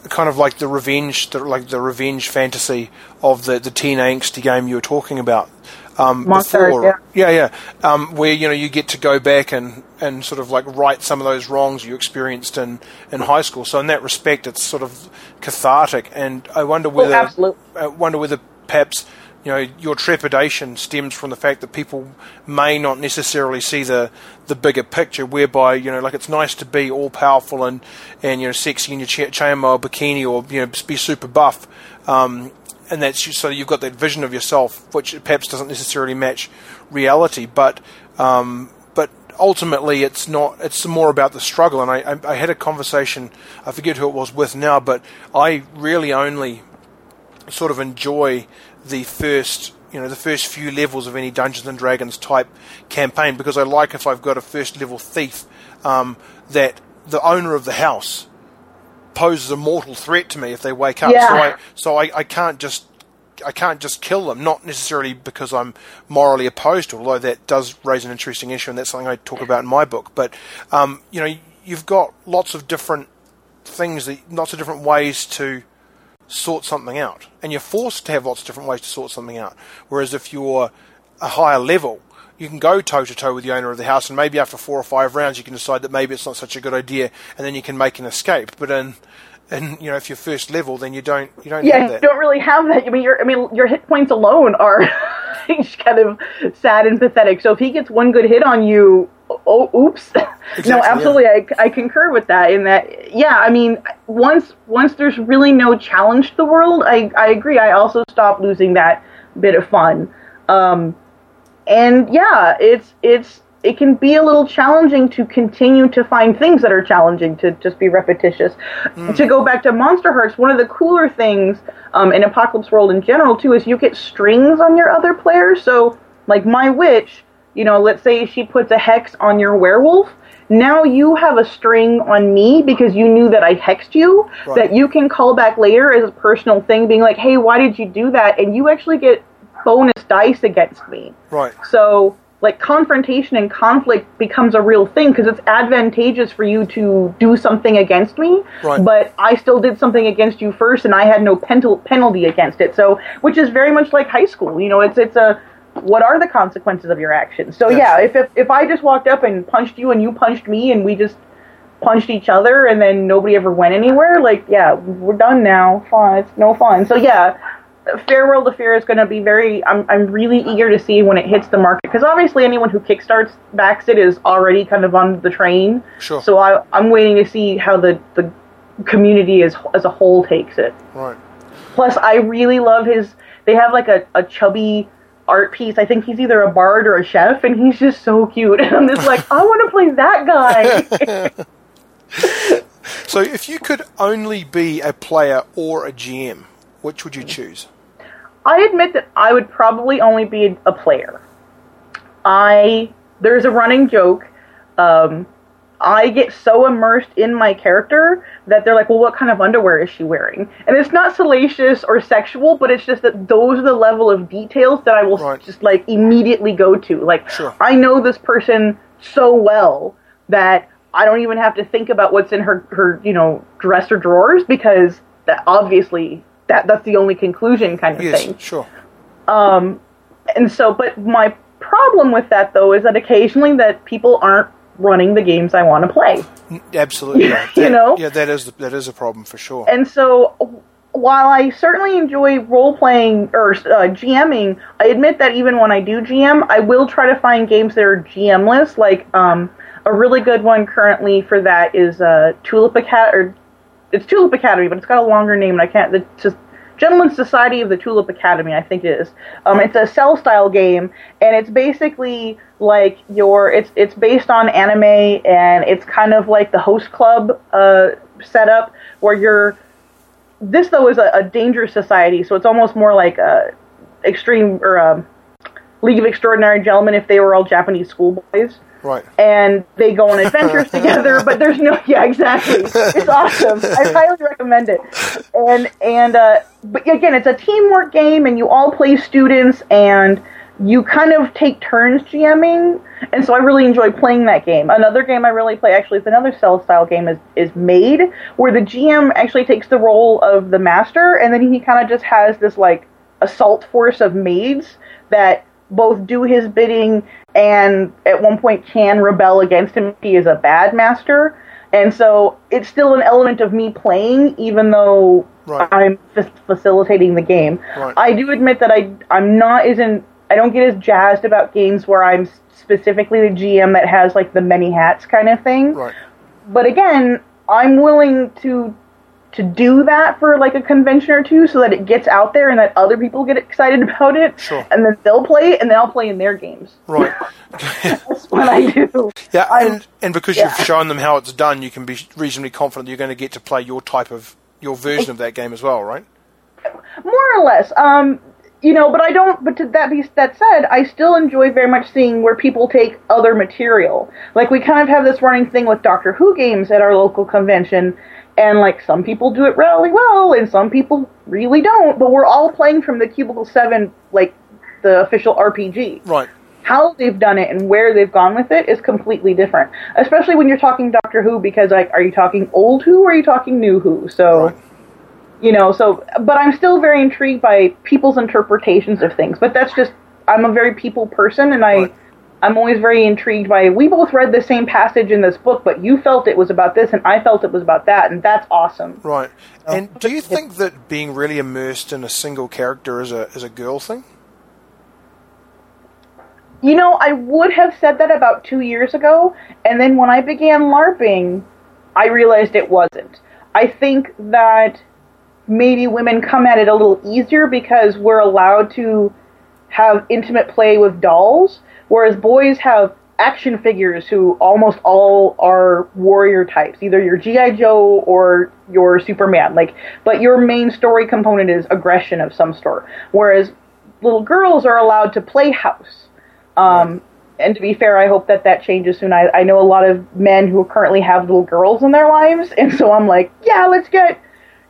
kind of like the revenge the, like the revenge fantasy of the the teen angsty game you were talking about um Monster, before. yeah. Yeah um where you know you get to go back and and sort of like right some of those wrongs you experienced in in high school. So in that respect it's sort of cathartic. And i wonder whether absolutely. I wonder whether perhaps you know your trepidation stems from the fact that people may not necessarily see the the bigger picture, whereby you know like it's nice to be all powerful and and you know sexy in your cha- chainmail bikini or you know be super buff. Um, and that's so you've got that vision of yourself, which perhaps doesn't necessarily match reality, but um, but ultimately, it's not. It's more about the struggle. And I, I, I had a conversation. I forget who it was with now, but I really only sort of enjoy the first you know the first few levels of any Dungeons and Dragons type campaign because I like if I've got a first level thief um, that the owner of the house poses a mortal threat to me if they wake up. Yeah. So I so I, I can't just I can't just kill them. Not necessarily because I'm morally opposed to, it, although that does raise an interesting issue, and that's something I talk about in my book. But um, you know, you've got lots of different things, that, lots of different ways to sort something out, and you're forced to have lots of different ways to sort something out. Whereas if you're a higher level, you can go toe to toe with the owner of the house, and maybe after four or five rounds, you can decide that maybe it's not such a good idea, and then you can make an escape. But in and you know, if you're first level, then you don't you don't yeah, have that. you don't really have that. I mean, your I mean, your hit points alone are kind of sad and pathetic. So if he gets one good hit on you, oh, oops. Exactly, no, absolutely, I, I concur with that. In that, yeah, I mean, once once there's really no challenge to the world, I I agree. I also stop losing that bit of fun. Um, and yeah, it's it's it can be a little challenging to continue to find things that are challenging to just be repetitious. To go back to Monster Hearts, one of the cooler things um, in Apocalypse World in general too is you get strings on your other players. So like my witch, you know, let's say she puts a hex on your werewolf. Now you have a string on me because you knew that I hexed you Right. that you can call back later as a personal thing, being like, "Hey, why did you do that?" And you actually get bonus dice against me. Right. So, like, confrontation and conflict becomes a real thing because it's advantageous for you to do something against me, Right. but I still did something against you first, and I had no penal- penalty against it. So, which is very much like high school. You know, it's it's a what are the consequences of your actions? So, Yes. yeah, if, if if I just walked up and punched you and you punched me and we just punched each other and then nobody ever went anywhere, like, yeah, we're done now. Fun. It's no fun. So, yeah, Farewell to Fear is going to be very. I'm, I'm really eager to see when it hits the market because obviously anyone who kickstarts backs it is already kind of on the train. Sure. So I, I'm waiting to see how the the community as as a whole takes it. Right. Plus, I really love his. They have like a, a chubby art piece. I think he's either a bard or a chef, and he's just so cute. And I'm just like, I want to play that guy. So if you could only be a player or a GM, which would you choose? I admit that I would probably only be a player. I there's a running joke. Um, I get so immersed in my character that they're like, "Well, what kind of underwear is she wearing?" And it's not salacious or sexual, but it's just that those are the level of details that I will Right. just like immediately go to. Like, Sure. I know this person so well that I don't even have to think about what's in her her you know dresser drawers because that obviously that that's the only conclusion kind of Yes, thing. sure. Um, and so, but my problem with that though is that occasionally that people aren't running the games I want to play. Absolutely. Yeah. You That- know? Yeah, that is that is a problem for sure. And so, while I certainly enjoy role playing or uh, GMing, I admit that even when I do GM, I will try to find games that are GMless. Like um, a really good one currently for that is uh, Tulip Academy. Or it's Tulip Academy, but it's got a longer name, and I can't. It's just Gentlemen's Society of the Tulip Academy, I think it is. Um, it's a cell style game, and it's basically like your. It's it's based on anime, and it's kind of like the host club uh, setup where you're this though is a, a dangerous society, so it's almost more like a extreme or a League of Extraordinary Gentlemen if they were all Japanese schoolboys, right. and they go on adventures together. But there's no, yeah, exactly. It's awesome. I highly recommend it. And and uh, but again, it's a teamwork game, and you all play students, and you kind of take turns GMing, and so I really enjoy playing that game. Another game I really play actually is another cell style game is is Maid, where the GM actually takes the role of the master, and then he kind of just has this like assault force of maids that both do his bidding and at one point can rebel against him. He is a bad master. And so it's still an element of me playing, even though Right. I'm fa- facilitating the game. Right. I do admit that I I'm not as in I don't get as jazzed about games where I'm specifically the GM that has like the many hats kind of thing Right. but again, I'm willing to to do that for like a convention or two so that it gets out there and that other people get excited about it. Sure. And then they'll play it and then I'll play in their games. Right. That's than I do. Yeah, and, and because yeah. you've shown them how it's done, you can be reasonably confident that you're going to get to play your type of your version of that game as well, right? more or less. Um, you know, but I don't. But to that be that said, I still enjoy very much seeing where people take other material. Like we kind of have this running thing with Doctor Who games at our local convention, and like some people do it really well, and some people really don't. But we're all playing from the Cubicle Seven, like the official RPG. Right. How they've done it and where they've gone with it is completely different. Especially when you're talking Doctor Who, because like, are you talking old Who or are you talking new Who? So Right. you know so but i'm still very intrigued by people's interpretations of things but that's just i'm a very people person and i Right. I'm always very intrigued by we both read the same passage in this book but you felt it was about this and i felt it was about that and that's awesome Right. And do you think that being really immersed in a single character is a is a girl thing? you know i would have said that about two years ago and then when i began larping i realized it wasn't i think that maybe women come at it a little easier because we're allowed to have intimate play with dolls, whereas boys have action figures who almost all are warrior types, either your GI Joe or your Superman. Like, but your main story component is aggression of some sort, whereas little girls are allowed to play house. Um, and to be fair, I hope that that changes soon. I, I know a lot of men who currently have little girls in their lives, and so I'm like, yeah, let's get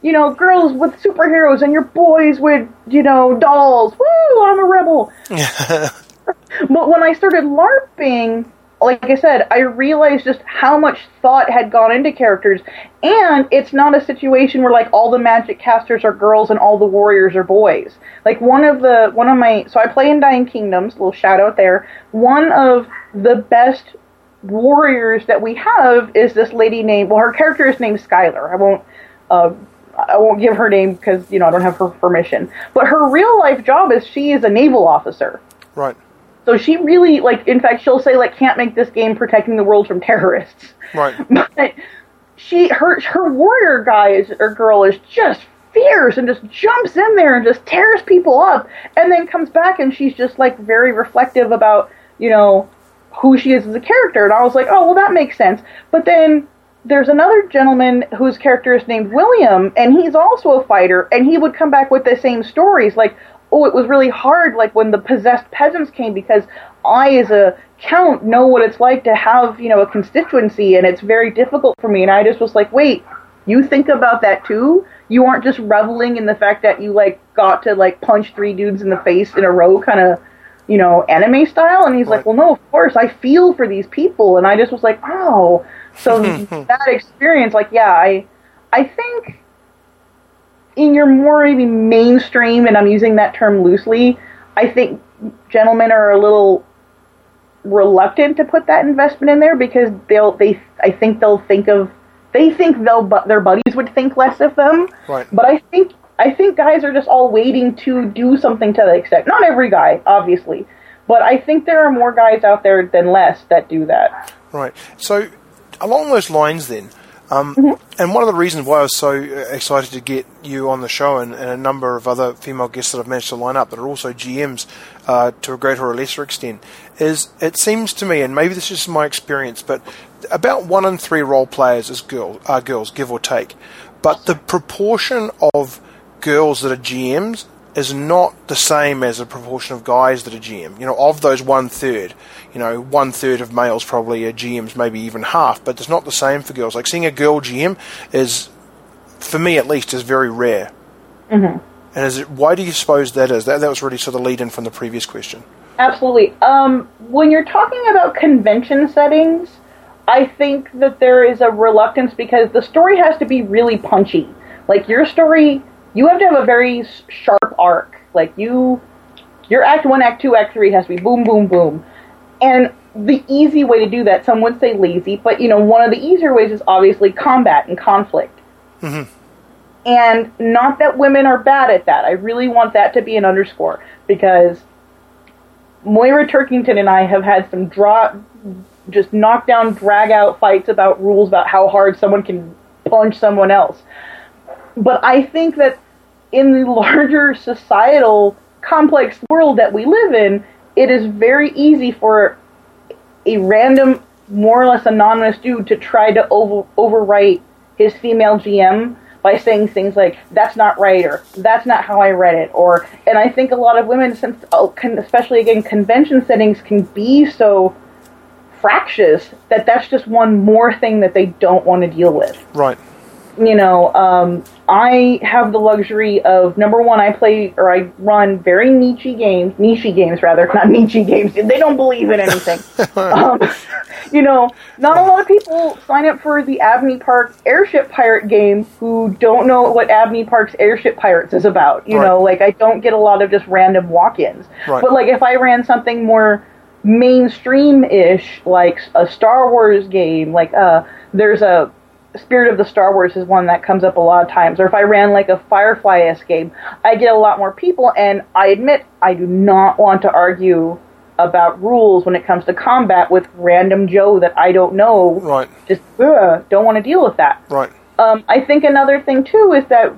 you know, girls with superheroes and your boys with, you know, dolls. Woo, I'm a rebel. but when I started LARPing, like I said, I realized just how much thought had gone into characters. And it's not a situation where like all the magic casters are girls and all the warriors are boys. Like one of the one of my so I play in Dying Kingdoms, little shout out there. One of the best warriors that we have is this lady named well her character is named Skylar. I won't uh, I won't give her name because you know I don't have her permission. But her real life job is she is a naval officer. Right. So she really like in fact she'll say like can't make this game protecting the world from terrorists. Right. But she her her warrior guy is or girl is just fierce and just jumps in there and just tears people up and then comes back and she's just like very reflective about, you know, who she is as a character and I was like, "Oh, well that makes sense." But then there's another gentleman whose character is named William, and he's also a fighter, and he would come back with the same stories, like, oh, it was really hard, like when the possessed peasants came, because I, as a count, know what it's like to have, you know, a constituency, and it's very difficult for me. And I just was like, wait, you think about that too? You aren't just reveling in the fact that you like got to like punch three dudes in the face in a row, kind of, you know, anime style. And he's like, well, no, of course, I feel for these people, and I just was like, oh. So that experience, like, yeah, I, I think in your more maybe mainstream, and I'm using that term loosely, I think gentlemen are a little reluctant to put that investment in there because they'll they I think they'll think of they think they'll but their buddies would think less of them. Right. But I think I think guys are just all waiting to do something to that extent. Not every guy, obviously, but I think there are more guys out there than less that do that. Right. So, along those lines, then, um, and one of the reasons why I was so uh, excited to get you on the show and, and a number of other female guests that I've managed to line up that are also GMs uh, to a greater or lesser extent is it seems to me, and maybe this is just my experience, but about one in three role players is girl, are girls, give or take. But the proportion of girls that are GMs is not the same as a proportion of guys that are GM. You know, of those one third, you know, one third of males probably are GMs, maybe even half, but it's not the same for girls. Like seeing a girl GM is, for me at least, is very rare. Mm-hmm. And is it, why do you suppose that is? That, that was really sort of the lead in from the previous question. Absolutely. Um, when you're talking about convention settings, I think that there is a reluctance because the story has to be really punchy. Like your story, you have to have a very sharp arc. Like you, your act one, act two, act three has to be boom, boom, boom. And the easy way to do that, some would say lazy, but you know, one of the easier ways is obviously combat and conflict. Mm-hmm. And not that women are bad at that. I really want that to be an underscore because Moyra Turkington and I have had some draw, just knockdown, drag out fights about rules about how hard someone can punch someone else. But I think that in the larger societal complex world that we live in, it is very easy for a random, more or less anonymous dude to try to over, overwrite his female GM by saying things like "that's not right" or "that's not how I read it," or and I think a lot of women, since oh, especially again convention settings, can be so fractious that that's just one more thing that they don't want to deal with. Right. You know, um, I have the luxury of number one, I play or I run very niche games, niche games rather, not niche games. They don't believe in anything. um, you know, not a lot of people sign up for the Abney Park Airship Pirate game who don't know what Abney Park's Airship Pirates is about. You Right. know, like I don't get a lot of just random walk-ins. Right. But like if I ran something more mainstream-ish, like a Star Wars game, like uh, there's a Spirit of the Star Wars is one that comes up a lot of times. Or if I ran like a Firefly esque game, I get a lot more people. And I admit, I do not want to argue about rules when it comes to combat with random Joe that I don't know. Right. Just ugh, don't want to deal with that. Right. Um, I think another thing too is that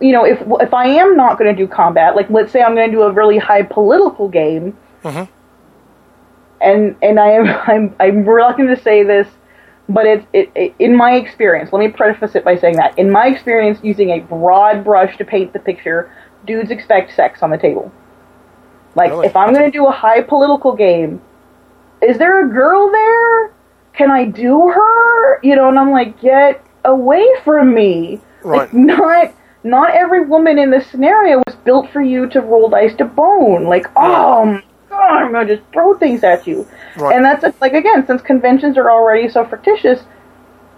you know if if I am not going to do combat, like let's say I'm going to do a really high political game, Mhm. and and I am I'm I'm reluctant to say this, but it's it, it in my experience. Let me preface it by saying that in my experience, using a broad brush to paint the picture, dudes expect sex on the table. Like Really? if I'm going to do a high political game, is there a girl there? Can I do her? You know, and I'm like, get away from me. Right. Like, not not every woman in this scenario was built for you to roll dice to bone. Like, oh god, I'm gonna just throw things at you. Right. And that's like again, since conventions are already so fictitious,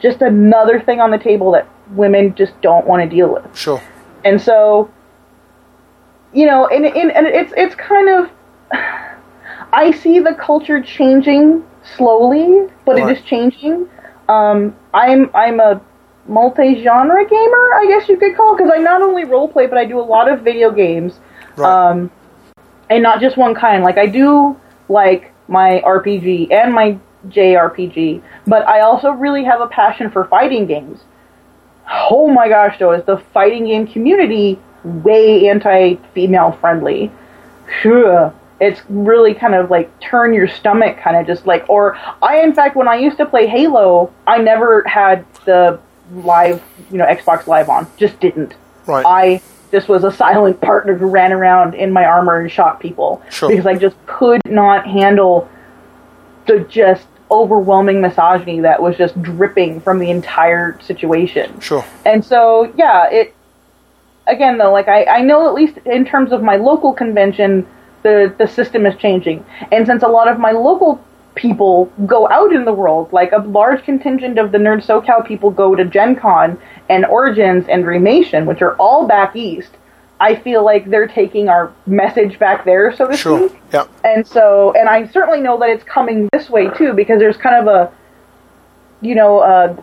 just another thing on the table that women just don't want to deal with. Sure. And so, you know, and, and, and it's it's kind of I see the culture changing slowly, but Right. it is changing. Um, I'm I'm a multi-genre gamer, I guess you could call, because I not only role play, but I do a lot of video games, Right. um, and not just one kind. Like I do like my RPG and my JRPG, but I also really have a passion for fighting games. Oh my gosh, though, is the fighting game community way anti-female friendly? Phew. It's really kind of like turn your stomach, kind of just like. Or I, in fact, when I used to play Halo, I never had the live, you know, Xbox Live on. Just didn't. right. I just was a silent partner who ran around in my armor and shot people Sure. because I just could not handle the just overwhelming misogyny that was just dripping from the entire situation. sure. And so, yeah, it again though, like I, I know at least in terms of my local convention, the the system is changing, and since a lot of my local people go out in the world, like a large contingent of the Nerd SoCal people go to Gen Con and Origins and Dreamation, which are all back east. I feel like they're taking our message back there, so to Sure. speak. Yeah. And so, and I certainly know that it's coming this way too, because there's kind of a, you know, uh,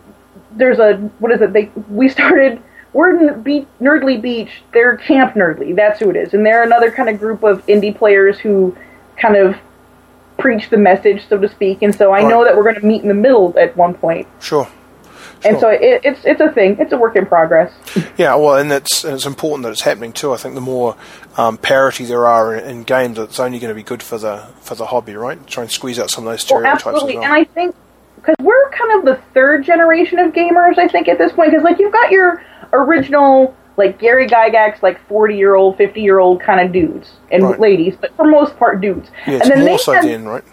there's a what is it? They we started. We're in Be- Nerdly Beach. They're Camp Nerdly. That's who it is, and they're another kind of group of indie players who kind of preach the message, so to speak. And so I know that we're going to meet in the middle at one point. Sure. And so it, it's it's a thing. It's a work in progress. Yeah, well, and it's and it's important that it's happening too. I think the more um, parity there are in, in games, it's only going to be good for the for the hobby, right? Try and squeeze out some of those Well, absolutely. well. And I think because we're kind of the third generation of gamers, I think at this point, because like you've got your original like Gary Gygax, like forty year old, fifty year old kind of dudes and Right. ladies, but for most part dudes. yeah, and then they had, then, right?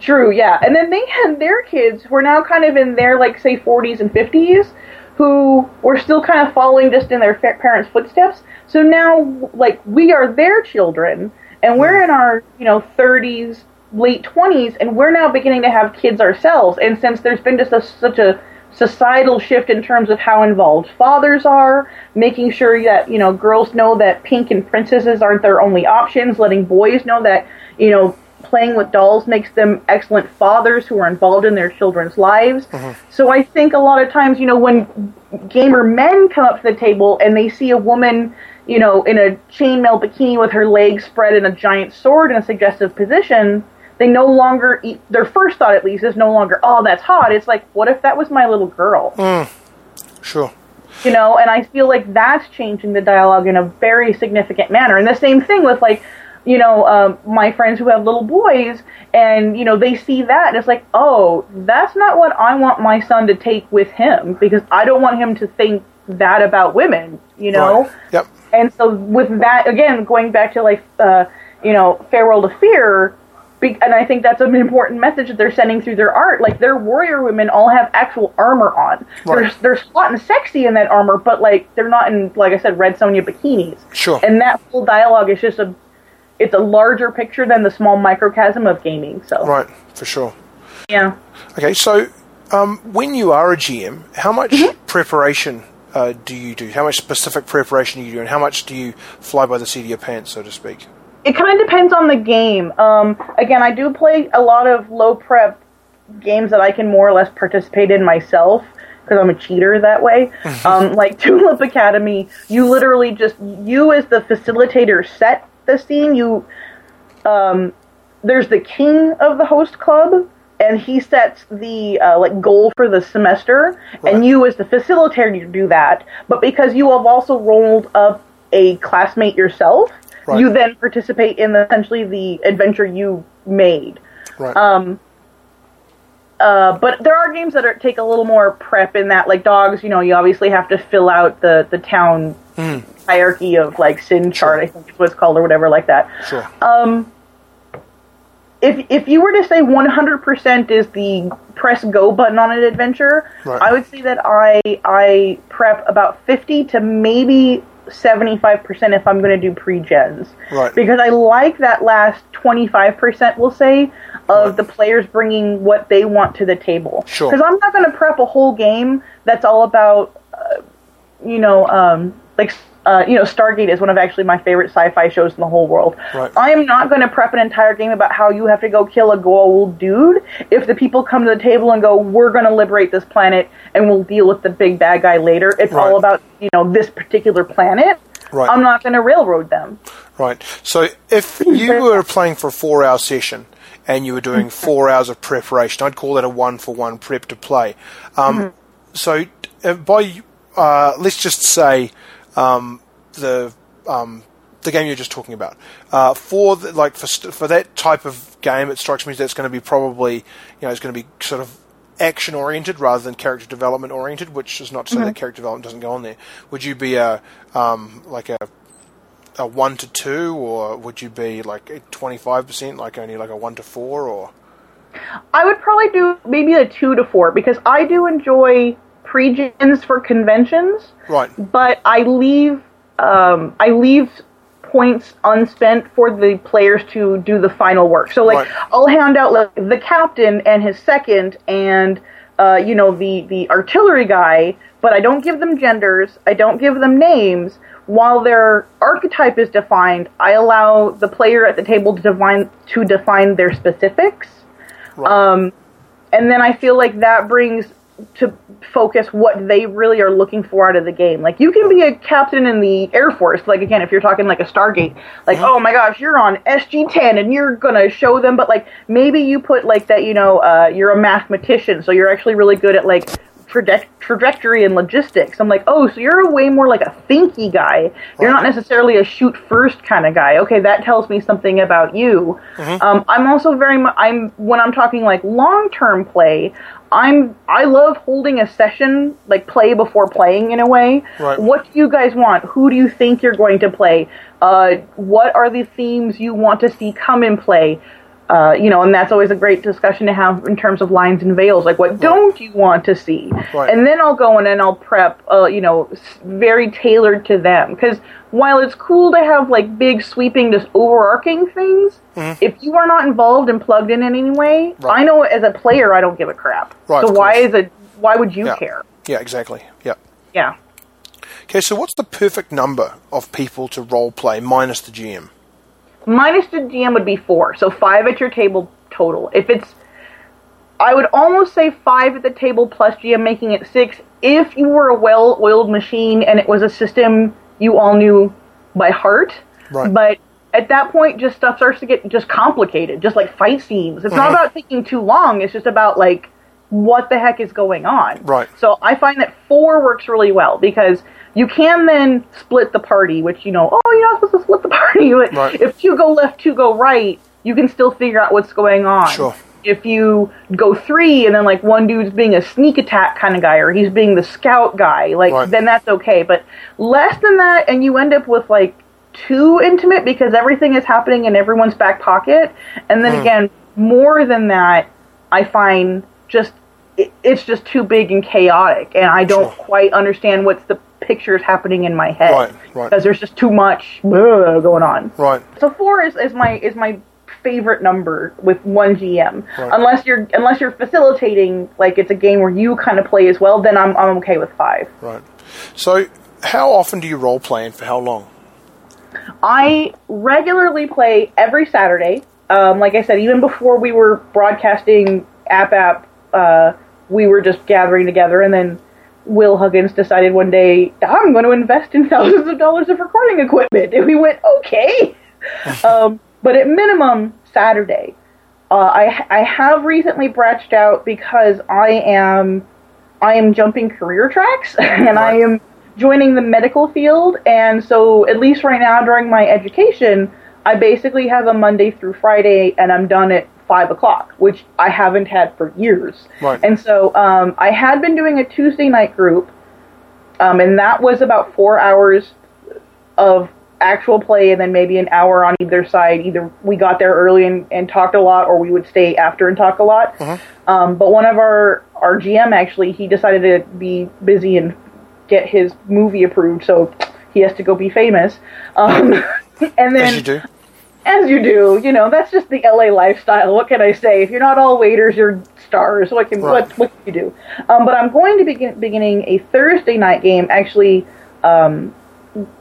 True, yeah. And then they had their kids who are now kind of in their like say 40s and 50s who were still kind of following just in their parents' footsteps. So now like we are their children and we're hmm. in our, you know, 30s, late 20s and we're now beginning to have kids ourselves. And since there's been just a, such a societal shift in terms of how involved fathers are, making sure that, you know, girls know that pink and princesses aren't their only options, letting boys know that, you know, playing with dolls makes them excellent fathers who are involved in their children's lives. Mm-hmm. So I think a lot of times, you know, when gamer men come up to the table and they see a woman, you know, in a chainmail bikini with her legs spread and a giant sword in a suggestive position, they no longer, eat, their first thought at least is no longer, oh, that's hot. It's like, what if that was my little girl? mm, Sure. you know and i feel like that's changing the dialogue in a very significant manner and the same thing with like you know, um, my friends who have little boys, and you know, they see that, and it's like, oh, that's not what I want my son to take with him because I don't want him to think that about women, you know. Right. Yep. And so with that, again, going back to like, uh, you know, Farewell to Fear, be- and I think that's an important message that they're sending through their art. Like their warrior women all have actual armor on. Right. They're they're hot and sexy in that armor, but like they're not in like I said, red Sonja bikinis. Sure. And that whole dialogue is just a, it's a larger picture than the small microcosm of gaming. So Right. For sure. yeah. Okay. So, um, when you are a GM, how much Mm-hmm. preparation uh, do you do? How much specific preparation do you do, and how much do you fly by the seat of your pants, so to speak? It kind of depends on the game. Um, again, I do play a lot of low prep games that I can more or less participate in myself because I'm a cheater that way. um, like Tulip Academy, you literally just you as the facilitator set the scene. You um, there's the king of the host club. And he sets the uh, like goal for the semester, Right. and you as the facilitator you do that. But because you have also rolled up a classmate yourself, Right. you then participate in the, essentially the adventure you made. Right. Um, uh, but there are games that are, take a little more prep in that, like dogs. You know, you obviously have to fill out the the town hierarchy of like sin chart. I think is what it's called, or whatever like that. sure. Um, if if you were to say 100% is the press go button on an adventure, Right. I would say that I I prep about 50 to maybe 75% if I'm going to do pre-gens. Right. Because I like that last 25%, we'll say, of Right. the players bringing what they want to the table. Sure. Because I'm not going to prep a whole game that's all about uh, you know, um, like, uh, you know, Stargate is one of actually my favorite sci-fi shows in the whole world. Right. I am not going to prep an entire game about how you have to go kill a Goa'uld dude if the people come to the table and go, "We're going to liberate this planet and we'll deal with the big bad guy later." It's Right. all about you know this particular planet. Right. I'm not going to railroad them. Right. So if you were playing for a four hour session and you were doing four hours of preparation, I'd call that a one for one prep to play. Um, So uh, by uh, let's just say um, the um, the game you're just talking about uh, for the, like for st- for that type of game, it strikes me that's going to be probably you know it's going to be sort of action oriented rather than character development oriented. Which is not to say that character development doesn't go on there. Would you be a um, like a a one to two, or would you be like twenty five percent, like only like a one to four, or I would probably do maybe a two to four because I do enjoy pre-gens for conventions. right? but I leave um, I leave points unspent for the players to do the final work. So like Right. I'll hand out like the captain and his second and uh, you know the the artillery guy, but I don't give them genders. I don't give them names. While their archetype is defined, I allow the player at the table to define to define their specifics Right. um, and then I feel like that brings to focus what they really are looking for out of the game. Like you can be a captain in the Air Force, like again, if you're talking like a Stargate, like oh my gosh, you're on SG-10 and you're gonna show them, but like maybe you put like that, you know, uh, you're a mathematician, so you're actually really good at like traje- trajectory and logistics. I'm like, oh, so you're a way more like a thinky guy. You're not necessarily a shoot first kind of guy. Okay, that tells me something about you. Um, I'm also very much. I'm when I'm talking like long term play. I'm I love holding a session like play before playing in a way. Right. What do you guys want? Who do you think you're going to play? Uh, what are the themes you want to see come in play? Uh, you know, and that's always a great discussion to have in terms of lines and veils. Like, what don't you want to see? Right. And then I'll go in and I'll prep, uh, you know, very tailored to them. Because while it's cool to have like big, sweeping, just overarching things, if you are not involved and plugged in in any way, Mm-hmm. Right. I know as a player I don't give a crap. Right, so why is it? Why would you Yeah. care? Yeah, exactly. Yeah. Yeah. Okay, so what's the perfect number of people to role play minus the GM? Minus the GM would be four, so five at your table total. If it's, I would almost say five at the table plus GM, making it six. If you were a well-oiled machine and it was a system you all knew by heart, Right. but at that point, just stuff starts to get just complicated, just like fight scenes. It's Mm-hmm. not about taking too long. It's just about like what the heck is going on. Right. So I find that four works really well because you can then split the party, which you know, oh, you're not supposed to split the party. But Right. If two go left, two go right, you can still figure out what's going on. Sure. If you go three and then like one dude's being a sneak attack kind of guy or he's being the scout guy, like Right. then that's okay. But less than that, and you end up with like too intimate because everything is happening in everyone's back pocket. And then hmm. again, more than that, I find just it, it's just too big and chaotic, and I don't Sure. quite understand what's the pictures happening in my head Right, right. because there's just too much going on. Right. So four is, is my is my favorite number with one GM. Right. Unless you're unless you're facilitating like it's a game where you kind of play as well, then I'm I'm okay with five. Right. So, how often do you role play and for how long? I regularly play every Saturday. Um, like I said, even before we were broadcasting App App, uh, we were just gathering together, and then Will Huggins decided one day, I'm going to invest in thousands of dollars of recording equipment. And we went, okay. um, but at minimum, Saturday. Uh, I, I have recently branched out because I am I am jumping career tracks and I am joining the medical field. And so, at least right now during my education, I basically have a Monday through Friday and I'm done at five o'clock, which I haven't had for years. Right. And so, um, I had been doing a Tuesday night group, um, and that was about four hours of actual play and then maybe an hour on either side. Either we got there early and, and talked a lot, or we would stay after and talk a lot. Um, but one of our our GM actually he decided to be busy and get his movie approved, so he has to go be famous. Um, and then As you do. you know, that's just the LA lifestyle. What can I say? If you're not all waiters, you're stars. What can Right. what what can you do? Um, but I'm going to be beginning a Thursday night game, actually, um,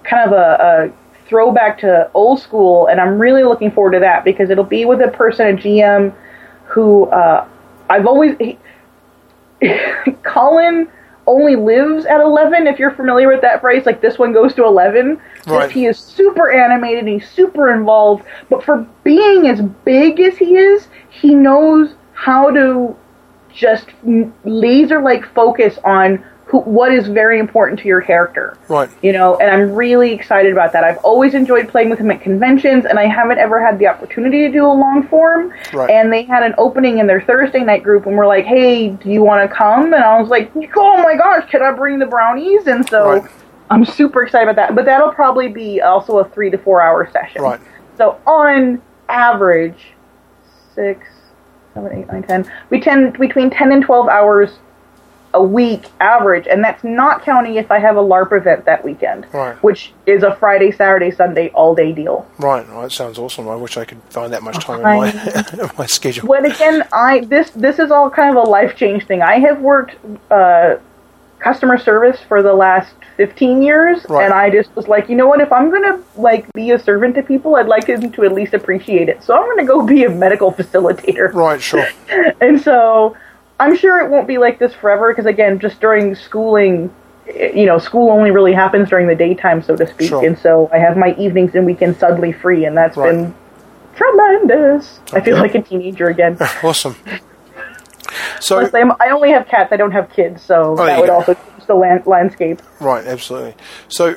kind of a, a throwback to old school, and I'm really looking forward to that because it'll be with a person, a GM, who uh, I've always. He, Colin only lives at 11 if you're familiar with that phrase like this one goes to 11 Just Right. he is super animated and he's super involved but for being as big as he is he knows how to just laser like focus on who, what is very important to your character Right. you know, and I'm really excited about that. I've always enjoyed playing with him at conventions, and I haven't ever had the opportunity to do a long form. Right. And they had an opening in their Thursday night group, and we're like, "Hey, do you want to come?" And I was like, "Oh my gosh, can I bring the brownies?" And so Right. I'm super excited about that. But that'll probably be also a three to four hour session. Right. So on average, six, seven, eight, nine, ten. We tend between ten and twelve hours a week average, and that's not counting if I have a LARP event that weekend, Right. which is a Friday, Saturday, Sunday all day deal. Right. Well, that sounds awesome. I wish I could find that much time in my, in my schedule. But again, I this this is all kind of a life change thing. I have worked uh, customer service for the last fifteen years, Right. and I just was like, you know what? If I'm gonna like be a servant to people, I'd like them to at least appreciate it. So I'm gonna go be a medical facilitator. Right. Sure. And so I'm sure it won't be like this forever because again, just during schooling, you know, school only really happens during the daytime, so to speak. Sure. And so I have my evenings and weekends suddenly free, and that's Right. been tremendous. I feel like a teenager again. Awesome. So Plus, I only have cats. I don't have kids, so oh, there that would go. also change the land, landscape. Right, absolutely. So,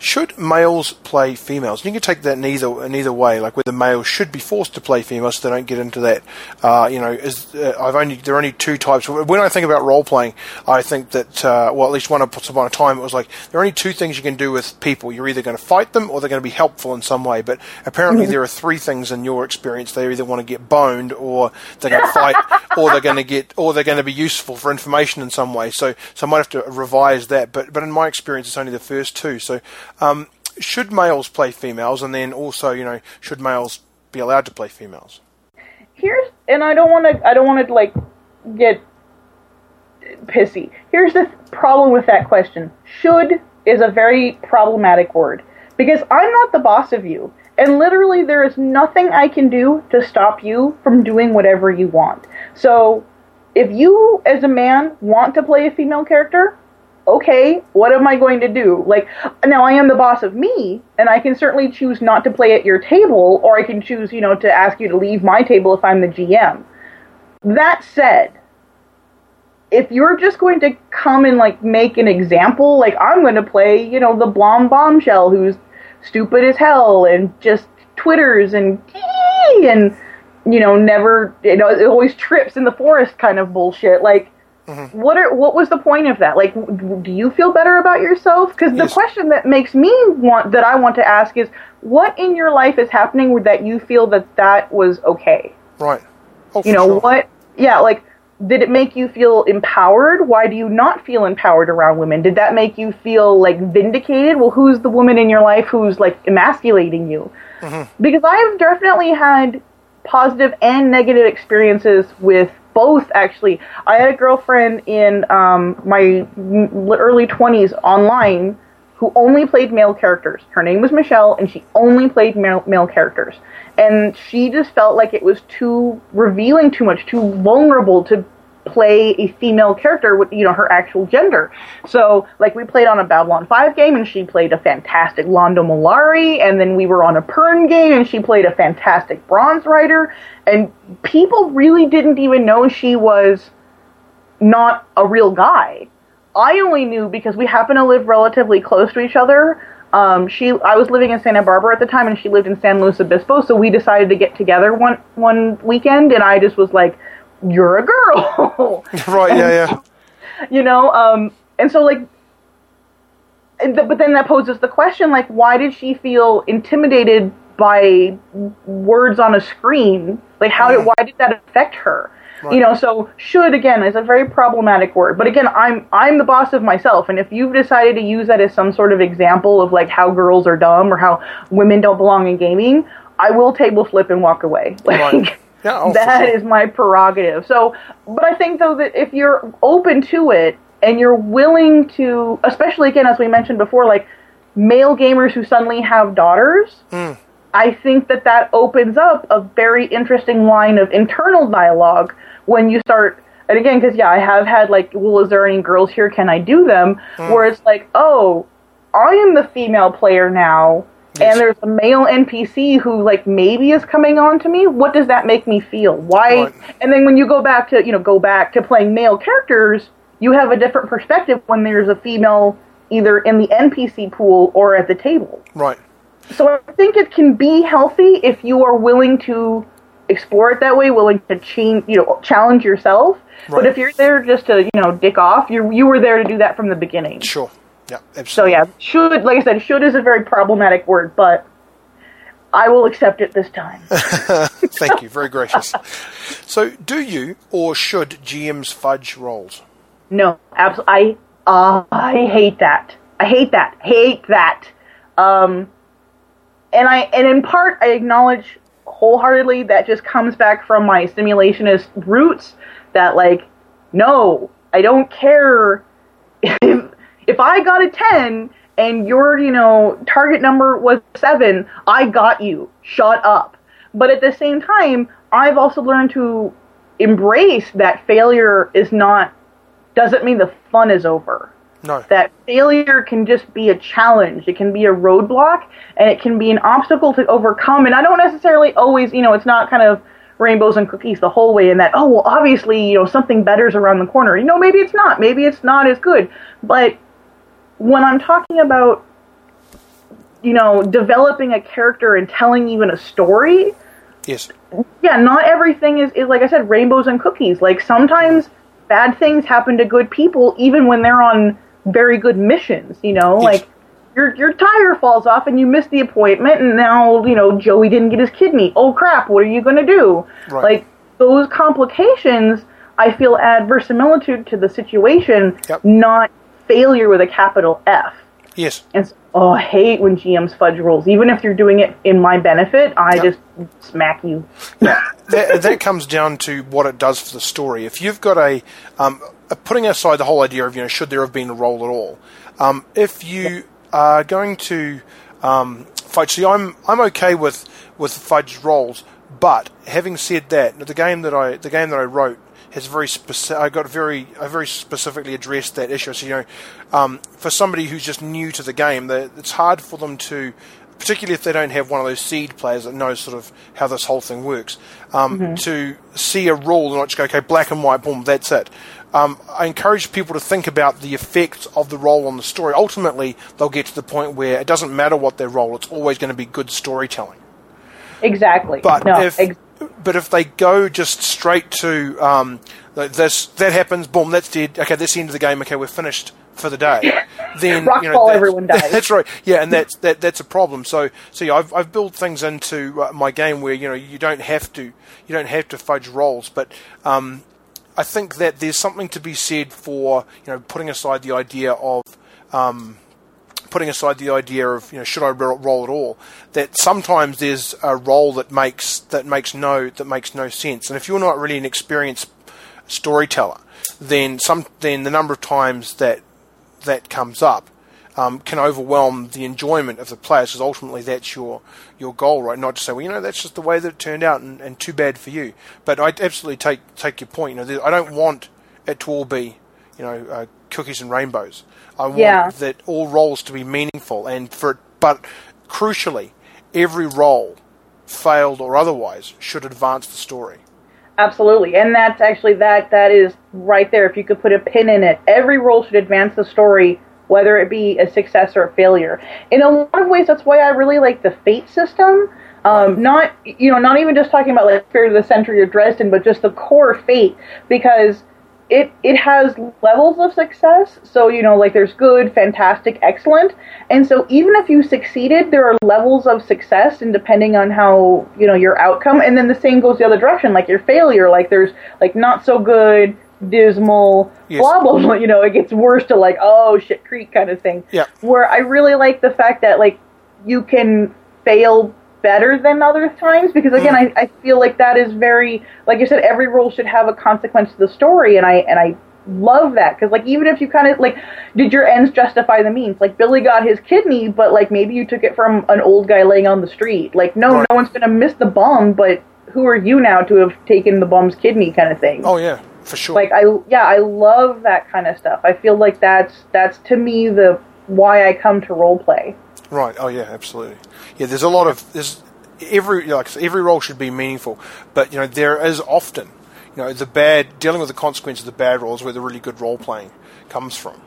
should males play females? You can take that in either in either way. Like whether males should be forced to play females, so they don't get into that. Uh, you know, is uh, I've only there are only two types. When I think about role playing, I think that uh, well, at least one upon a time, it was like there are only two things you can do with people. You're either going to fight them or they're going to be helpful in some way. But apparently, there are three things in your experience. They either want to get boned, or they're going to fight, or they're going to get, or they're going to be useful for information in some way. So, so I might have to revise that. But, but in my experience, it's only the first two. So, um, should males play females, and then also, you know, should males be allowed to play females? Here's, and I don't want to, I don't want to like get pissy. Here's the problem with that question. Should is a very problematic word because I'm not the boss of you. And literally, there is nothing I can do to stop you from doing whatever you want. So, if you, as a man, want to play a female character, okay, what am I going to do? Like, now I am the boss of me, and I can certainly choose not to play at your table, or I can choose, you know, to ask you to leave my table if I'm the GM. That said, if you're just going to come and like make an example, like I'm going to play, you know, the blonde bombshell who's stupid as hell and just twitters and and you know never you know it always trips in the forest kind of bullshit. Like, Mm-hmm. what are what was the point of that? Like, do you feel better about yourself? Because the Yes. question that makes me want that I want to ask is, what in your life is happening that you feel that that was okay? Right. Oh, you know sure. what yeah like did it make you feel empowered why do you not feel empowered around women did that make you feel like vindicated well who's the woman in your life who's like emasculating you Mm-hmm. because i've definitely had positive and negative experiences with both actually i had a girlfriend in um, my early 20s online who only played male characters. Her name was Michelle, and she only played male, male characters. And she just felt like it was too revealing, too much, too vulnerable to play a female character with you know her actual gender. So like we played on a Babylon 5 game and she played a fantastic Londo Mollari and then we were on a Pern game and she played a fantastic Bronze Rider and people really didn't even know she was not a real guy. I only knew because we happen to live relatively close to each other. Um, she, I was living in Santa Barbara at the time, and she lived in San Luis Obispo. So we decided to get together one one weekend, and I just was like, "You're a girl," right. Yeah. Yeah. you know. Um, and so like, and but then that poses the question, like, why did she feel intimidated by words on a screen? Like, how did why did that affect her? Right. You know, so should again is a very problematic word. But again, I'm I'm the boss of myself, and if you've decided to use that as some sort of example of like how girls are dumb or how women don't belong in gaming, I will table flip and walk away. Like Right. Yeah, oh, that sure. is my prerogative. So, but I think though that if you're open to it and you're willing to, especially again as we mentioned before, like male gamers who suddenly have daughters. Hmm. I think that that opens up a very interesting line of internal dialogue when you start. And again, because yeah, I have had like, well, is there any girls here? Can I do them? Hmm. Where it's like, oh, I am the female player now, Yes. and there's a male NPC who like maybe is coming on to me. What does that make me feel? Why? Right. And then when you go back to you know go back to playing male characters, you have a different perspective when there's a female either in the NPC pool or at the table. Right. So I think it can be healthy if you are willing to explore it that way, willing to change, you know, challenge yourself. Right. But if you're there just to, you know, dick off, you you were there to do that from the beginning. Sure. Yeah. So yeah, should like I said, should is a very problematic word, but I will accept it this time. Thank you. Very gracious. So, do you or should GMs fudge rolls? No, absolutely. I uh, I hate that. I hate that. Hate that. Um, and I and in part I acknowledge wholeheartedly that just comes back from my simulationist roots. That like, no, I don't care if if I got a ten and your you know target number was seven. I got you. Shut up. But at the same time, I've also learned to embrace that failure is not doesn't mean the fun is over. No. That failure can just be a challenge. It can be a roadblock and it can be an obstacle to overcome. And I don't necessarily always, you know, it's not kind of rainbows and cookies the whole way in that, oh, well, obviously, you know, something better's around the corner. You know, maybe it's not. Maybe it's not as good. But when I'm talking about, you know, developing a character and telling even a story, Yes. yeah, not everything is, is like I said, rainbows and cookies. Like sometimes bad things happen to good people, even when they're on very good missions. You know, Yes. like your your tire falls off and you miss the appointment, and now you know Joey didn't get his kidney. Oh crap! What are you gonna do? Right. Like those complications, I feel add verisimilitude to the situation, Yep. not failure with a capital F. Yes. And so, oh, I hate when GMs fudge rules. Even if you're doing it in my benefit, I Yep. just smack you. that, that comes down to what it does for the story. If you've got a, um, putting aside the whole idea of you know should there have been a roll at all, um, if you are going to um, fudge, see, I'm I'm okay with with fudge rolls, but having said that, the game that I the game that I wrote has very specific. I got very I very specifically addressed that issue. So you know, um, for somebody who's just new to the game, it's hard for them to particularly if they don't have one of those seed players that knows sort of how this whole thing works, um, Mm-hmm. to see a rule and not just go, okay, black and white, boom, that's it. Um, I encourage people to think about the effects of the roll on the story. Ultimately, they'll get to the point where it doesn't matter what their roll; it's always going to be good storytelling. Exactly. But no, if ex- but if they go just straight to um, this, that happens, boom, that's dead. Okay, that's the end of the game. Okay, we're finished for the day. Then Rock you know, ball, everyone dies. That's right. Yeah, and that's that that's a problem. So so yeah, I've I've built things into uh, my game where you know you don't have to you don't have to fudge rolls, but um, I think that there's something to be said for you know putting aside the idea of um, putting aside the idea of you know should I roll at all, that sometimes there's a roll that makes that makes no that makes no sense, and if you're not really an experienced storyteller, then some then the number of times that that comes up um, can overwhelm the enjoyment of the players because ultimately that's your your goal, right? Not to say, well, you know, that's just the way that it turned out, and, and too bad for you. But I absolutely take take your point. You know, I don't want it to all be, you know, uh, cookies and rainbows. I want Yeah. that all rolls to be meaningful, and for but crucially, every roll, failed or otherwise, should advance the story. Absolutely, and that's actually that that is right there. If you could put a pin in it, every roll should advance the story, whether it be a success or a failure. In a lot of ways, that's why I really like the fate system. Um, not you know, not even just talking about like Fear of the Century or Dresden, but just the core fate because it it has levels of success. So you know, like there's good, fantastic, excellent, and so even if you succeeded, there are levels of success, and depending on how you know your outcome, and then the same goes the other direction. Like your failure, like there's like not so good, dismal, Yes. blah blah blah. You know, it gets worse to like oh shit creek kind of thing. Yeah. Where I really like the fact that like you can fail better than other times because again mm. I, I feel like that is very like you said every roll should have a consequence to the story and I and I love that because like even if you kind of like did your ends justify the means like Billy got his kidney but like maybe you took it from an old guy laying on the street like no Right. no one's gonna miss the bum but who are you now to have taken the bum's kidney kind of thing Oh yeah, for sure. like I yeah I love that kind of stuff I feel like that's that's to me the why I come to role play Right. Oh yeah, absolutely. Yeah, there's a lot of there's every like every roll should be meaningful, but you know there is often you know the bad dealing with the consequences of the bad rolls where the really good role playing comes from.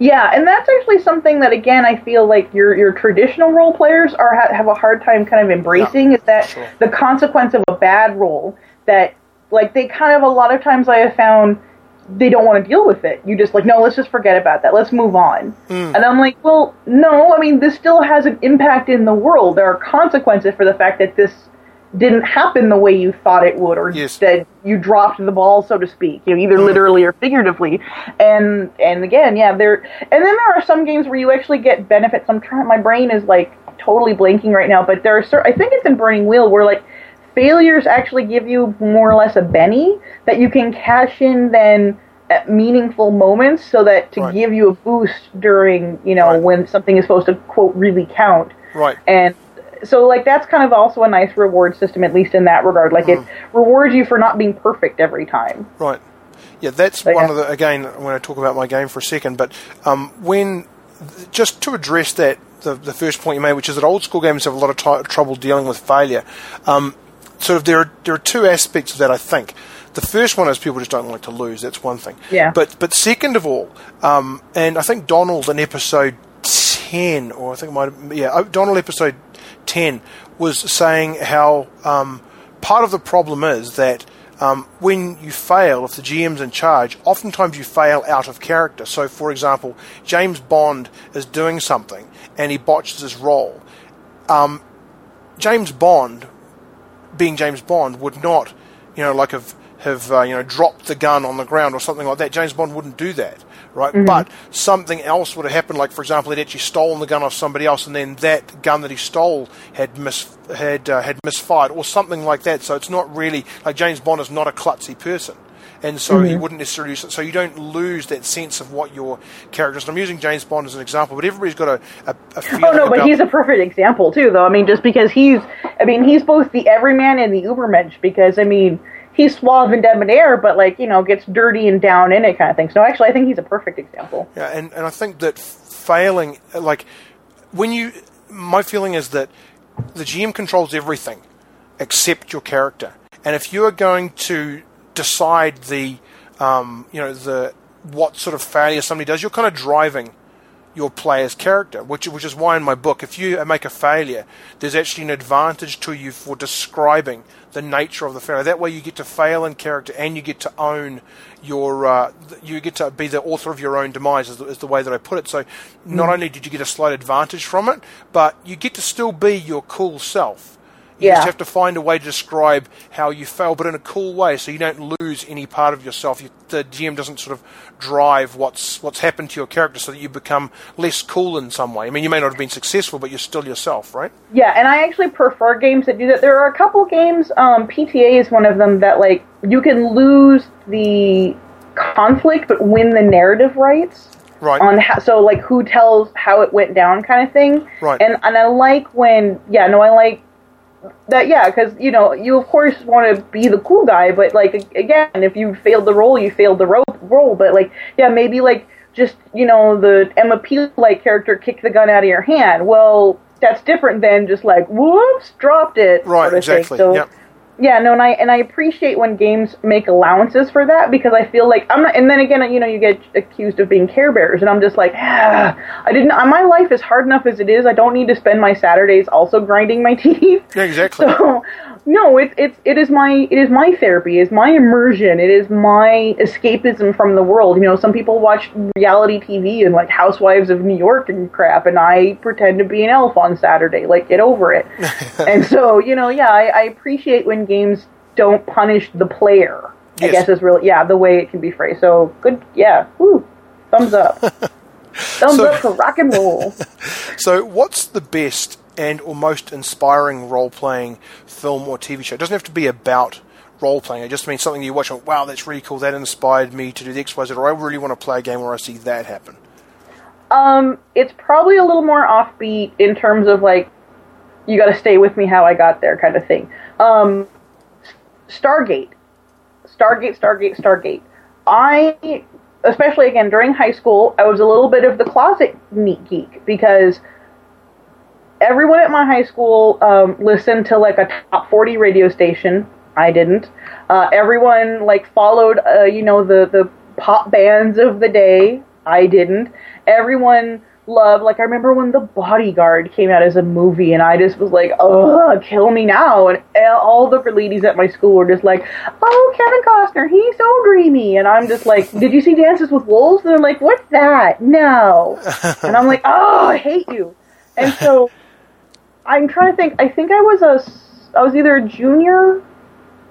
Yeah, and that's actually something that again I feel like your your traditional role players are ha- have a hard time kind of embracing is that sure. the consequence of a bad roll that like they kind of a lot of times I have found they don't want to deal with it. You just like no, let's just forget about that. Let's move on. Hmm. And I'm like, well, no. I mean, this still has an impact in the world. There are consequences for the fact that this didn't happen the way you thought it would, or Yes. that you dropped the ball, so to speak. You know, either literally or figuratively. And and again, yeah, there. And then there are some games where you actually get benefits. I'm trying. My brain is like totally blanking right now, but there are. Cer- I think it's in Burning Wheel where like failures actually give you more or less a Benny that you can cash in then at meaningful moments so that to Right. give you a boost during you know Right. when something is supposed to quote really count Right. and so like that's kind of also a nice reward system at least in that regard like it rewards you for not being perfect every time Right. Yeah, that's one yeah. of the again when I talk about my game for a second. But um, when just to address that, the, the first point you made, which is that old school games have a lot of ti trouble dealing with failure. Um, sort of there are there are two aspects of that I think. The first one is people just don't like to lose. That's one thing. Yeah. But but second of all, um, and I think Donald in episode ten, or I think it might have, yeah, oh, Donald episode ten was saying how um, part of the problem is that um, when you fail, if the GM's in charge, oftentimes you fail out of character. So, for example, James Bond is doing something and he botches his roll. Um, James Bond, being James Bond, would not, you know, like have have uh, you know dropped the gun on the ground or something like that. James Bond wouldn't do that, right? But something else would have happened. Like for example, he'd actually stolen the gun off somebody else, and then that gun that he stole had mis had uh, had misfired or something like that. So it's not really like James Bond is not a klutzy person. And so he wouldn't necessarily. So you don't lose that sense of what your character is. I'm using James Bond as an example, but everybody's got a, a, a feeling oh no but he's a perfect example too though i mean just because he's i mean he's both the everyman and the ubermensch because i mean he's suave and debonair but like you know gets dirty and down in it kind of thing so actually i think he's a perfect example Yeah, and, and I think that failing, like, when you, my feeling is that the GM controls everything except your character. And if you are going to decide the, um, you know, the what sort of failure somebody does, you're kind of driving your player's character, which which is why in my book, if you make a failure, there's actually an advantage to you for describing the nature of the failure. That way, you get to fail in character and you get to own your, uh, you get to be the author of your own demise, is the, is the way that I put it. So, not mm. only did you get a slight advantage from it, but you get to still be your cool self. You yeah. just have to find a way to describe how you fail, but in a cool way, so you don't lose any part of yourself. You, the GM doesn't sort of drive what's what's happened to your character, so that you become less cool in some way. I mean, you may not have been successful, but you're still yourself, right? Yeah, and I actually prefer games that do that. There are a couple games. Um, PTA is one of them that like you can lose the conflict, but win the narrative rights. Right. On how, so like who tells how it went down, kind of thing. Right. And and I like when yeah no I like that yeah because you know you of course want to be the cool guy but like again if you failed the roll you failed the ro- roll but like yeah maybe like just you know the Emma Peel like character kicked the gun out of your hand. Well that's different than just like whoops dropped it right exactly so, yep yeah, no, and I and I appreciate when games make allowances for that because I feel like I'm not. And then again, you know, you get accused of being Care Bears, and I'm just like, ah, I didn't. My life is hard enough as it is. I don't need to spend my Saturdays also grinding my teeth. Yeah, exactly. So, no, it's it's it is my it is my therapy. It's my immersion. It is my escapism from the world. You know, some people watch reality TV and like Housewives of New York and crap, and I pretend to be an elf on Saturday. Like, get over it. and so, you know, yeah, I, I appreciate when games don't punish the player. Yes. I guess is really yeah the way it can be phrased. So good, yeah, woo, thumbs up, thumbs so, up for rock and roll. so, what's the best and or most inspiring role playing film or TV show? It doesn't have to be about role playing. It just means something you watch and wow, that's really cool. That inspired me to do the X, Y, Z. Or I really want to play a game where I see that happen. Um, it's probably a little more offbeat in terms of like you got to stay with me how I got there kind of thing. Um, Stargate, Stargate, Stargate, Stargate. I, especially again during high school, I was a little bit of the closet neat geek because everyone at my high school um, listened to like a top 40 radio station. I didn't. Uh, everyone like followed, uh, you know, the the pop bands of the day. I didn't. Everyone loved, Like I remember when The Bodyguard came out as a movie, and I just was like, "Ugh, kill me now!" And all the ladies at my school were just like, "Oh, Kevin Costner, he's so dreamy," and I'm just like, "Did you see Dances with Wolves?" And they're like, "What's that?" No, and I'm like, "Oh, I hate you." And so I'm trying to think. I think I was a, I was either a junior,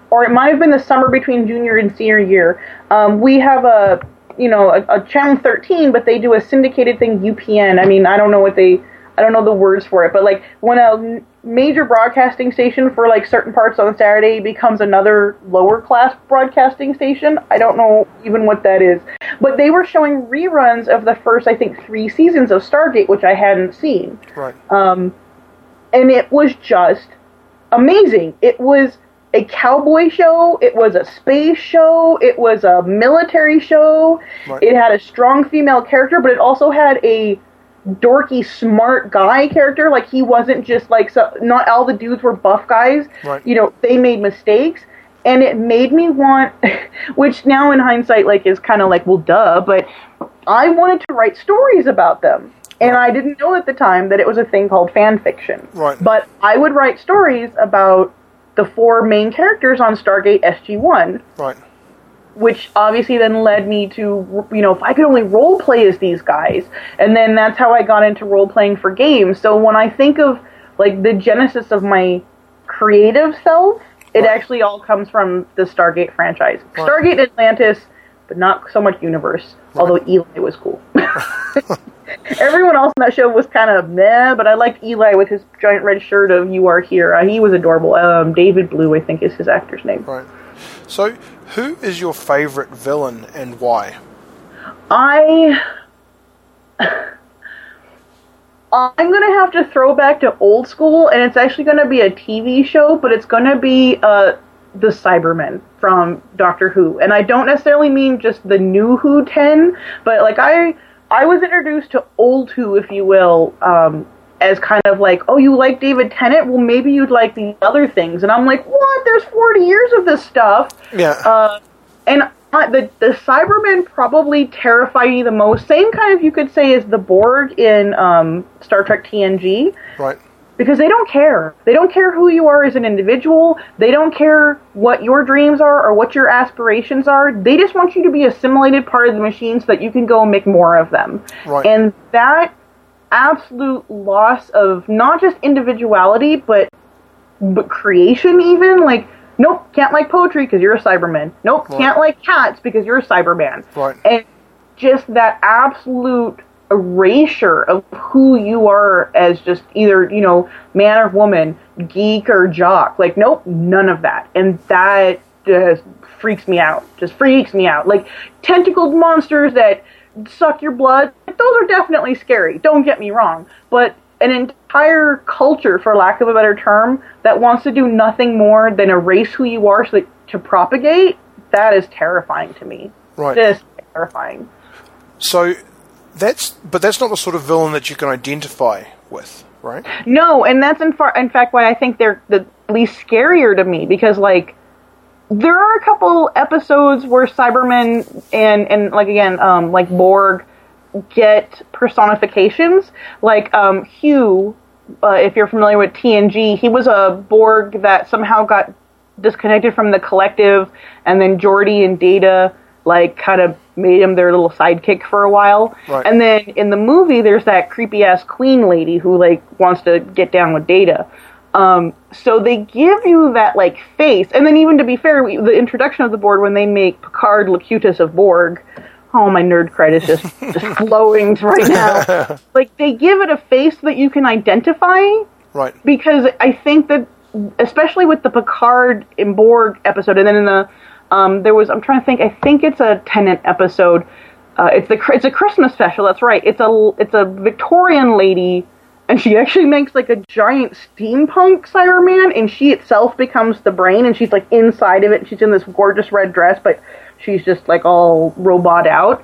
or it might have been the summer between junior and senior year. Um, we have a you know, a, a channel 13, but they do a syndicated thing, UPN. I mean, I don't know what they, I don't know the words for it, but like when a major broadcasting station for like certain parts on Saturday becomes another lower class broadcasting station, I don't know even what that is. But they were showing reruns of the first, I think, three seasons of Stargate, which I hadn't seen. Right. Um, and it was just amazing. It was a cowboy show, it was a space show, it was a military show. Right. It had a strong female character, but it also had a dorky smart guy character like he wasn't just like so not all the dudes were buff guys right. you know they made mistakes and it made me want which now in hindsight like is kind of like well duh but i wanted to write stories about them and i didn't know at the time that it was a thing called fan fiction right but i would write stories about the four main characters on Stargate SG1. Right. Which obviously then led me to, you know, if I could only role play as these guys. And then that's how I got into role playing for games. So when I think of, like, the genesis of my creative self, it right. actually all comes from the Stargate franchise. Right. Stargate Atlantis, but not so much universe, right. although Eli was cool. Everyone else in that show was kind of meh, but I liked Eli with his giant red shirt of "You Are Here." Uh, he was adorable. Um, David Blue, I think, is his actor's name. Right. So, who is your favorite villain and why? I. I'm gonna have to throw back to old school, and it's actually gonna be a TV show, but it's gonna be uh, the Cybermen from Doctor Who, and I don't necessarily mean just the new Who ten, but like I I was introduced to old Who, if you will, um, as kind of like, oh, you like David Tennant? Well, maybe you'd like the other things. And I'm like, what? There's 40 years of this stuff. Yeah. Uh, and the the Cybermen probably terrify me the most. Same kind of you could say as the Borg in um, Star Trek TNG. right. Because they don't care. They don't care who you are as an individual. They don't care what your dreams are or what your aspirations are. They just want you to be assimilated part of the machine so that you can go and make more of them. Right. And that absolute loss of not just individuality, but but creation even like nope can't like poetry because you're a cyberman nope Right. can't like cats because you're a cyberman Right. and just that absolute erasure of who you are as just either you know man or woman geek or jock. Like nope none of that. And that just freaks me out. Just freaks me out. Like tentacled monsters that suck your blood those are definitely scary. Don't get me wrong. But an entire culture for lack of a better term that wants to do nothing more than erase who you are so that, to propagate that is terrifying to me. Right. just terrifying. So that's but that's not the sort of villain that you can identify with, right? No, and that's in, far, in fact why I think they're the least scarier to me because like there are a couple episodes where Cybermen and and like again um, like Borg get personifications like um, Hugh. Uh, if you're familiar with TNG, he was a Borg that somehow got disconnected from the collective, and then Geordi and Data like kind of made him their little sidekick for a while. Right. And then in the movie, there's that creepy ass queen lady who like wants to get down with Data. Um, so they give you that like face, and then even to be fair, we, the introduction of the Borg when they make Picard Locutus of Borg. Oh, my nerd cred is just, just flowing right now. like they give it a face that you can identify, Right. because I think that, especially with the Picard and Borg episode, and then in the um, there was I'm trying to think. I think it's a Tennant episode. Uh, it's the it's a Christmas special. That's right. It's a it's a Victorian lady, and she actually makes like a giant steampunk Cyberman, and she itself becomes the brain, and she's like inside of it. And she's in this gorgeous red dress, but she's just like all robot out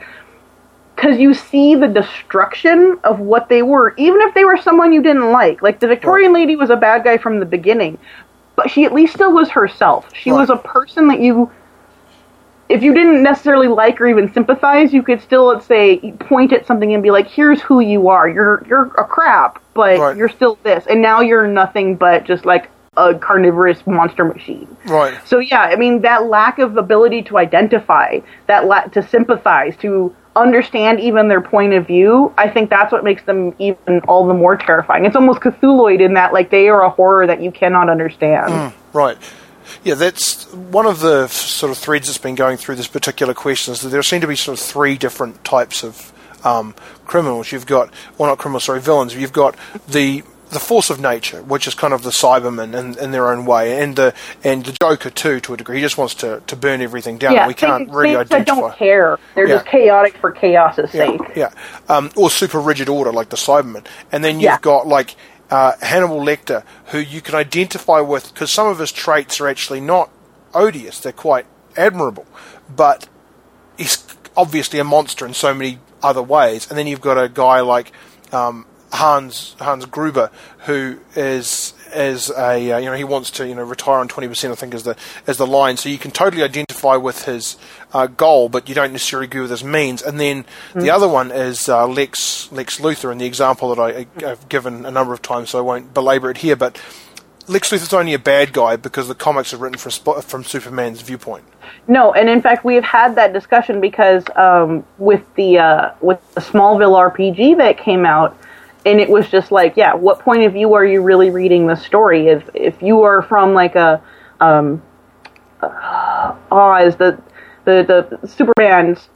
because you see the destruction of what they were, even if they were someone you didn't like. Like the Victorian lady was a bad guy from the beginning, but she at least still was herself. She Right. was a person that you, if you didn't necessarily like or even sympathize, you could still, let's say, point at something and be like, "Here's who you are. You're you're a crap, but Right. you're still this, and now you're nothing but just like a carnivorous monster machine." Right. So yeah, I mean that lack of ability to identify, that la- to sympathize, to understand even their point of view, I think that's what makes them even all the more terrifying. It's almost Cthulhuid in that like they are a horror that you cannot understand. Mm, right. Yeah, that's one of the sort of threads that's been going through this particular question is that there seem to be sort of three different types of um, criminals. You've got, well, not criminals, sorry, villains. You've got the the force of nature, which is kind of the Cybermen in, in their own way, and the and the Joker too, to a degree. He just wants to, to burn everything down. Yeah, we can't things, really that identify. don't care. They're Yeah. just chaotic for chaos's sake. Yeah, um, or super rigid order like the Cybermen, and then you've Yeah. got like uh, Hannibal Lecter, who you can identify with because some of his traits are actually not odious; they're quite admirable, but he's obviously a monster in so many other ways. And then you've got a guy like um, Hans Hans Gruber, who is is a uh, you know he wants to you know retire on twenty percent. I think is the is the line. So you can totally identify with his uh, goal, but you don't necessarily agree with his means. And then the other one is uh, Lex Lex Luthor, and the example that I, I've given a number of times, so I won't belabor it here, but. Lex Luthor's only a bad guy because the comics are written from from Superman's viewpoint. No, and in fact, we have had that discussion because um, with the uh, with the Smallville RPG that came out, and it was just like, yeah, what point of view are you really reading the story? If if you are from like a um, uh, Oz, the the the Superman's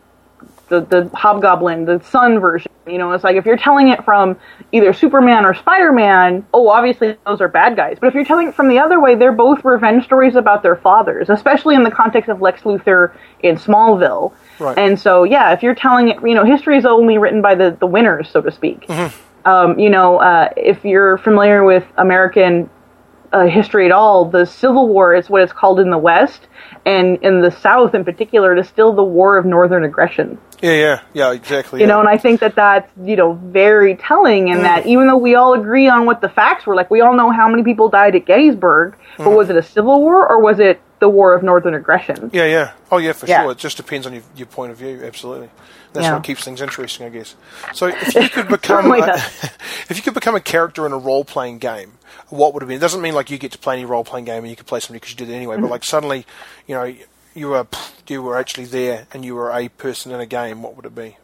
the the Hobgoblin, the Sun version. You know, it's like if you're telling it from either Superman or Spider Man, oh, obviously those are bad guys. But if you're telling it from the other way, they're both revenge stories about their fathers, especially in the context of Lex Luthor in Smallville. Right. And so, yeah, if you're telling it, you know, history is only written by the, the winners, so to speak. Um, you know, uh, if you're familiar with American uh, history at all, the Civil War is what it's called in the West, and in the South in particular, it is still the War of Northern Aggression. Yeah, yeah, yeah, exactly. You yeah. know, and I think that that's you know very telling in that even though we all agree on what the facts were, like we all know how many people died at Gettysburg, but was it a civil war or was it the War of Northern Aggression? Yeah, yeah. Oh, yeah, for Yeah. sure. It just depends on your, your point of view. Absolutely. That's Yeah. what keeps things interesting, I guess. So, if you could become a, if you could become a character in a role playing game, what would it be? It doesn't mean like you get to play any role playing game and you could play somebody because you did it anyway. Mm-hmm. But like suddenly, you know, you were you were actually there and you were a person in a game. What would it be?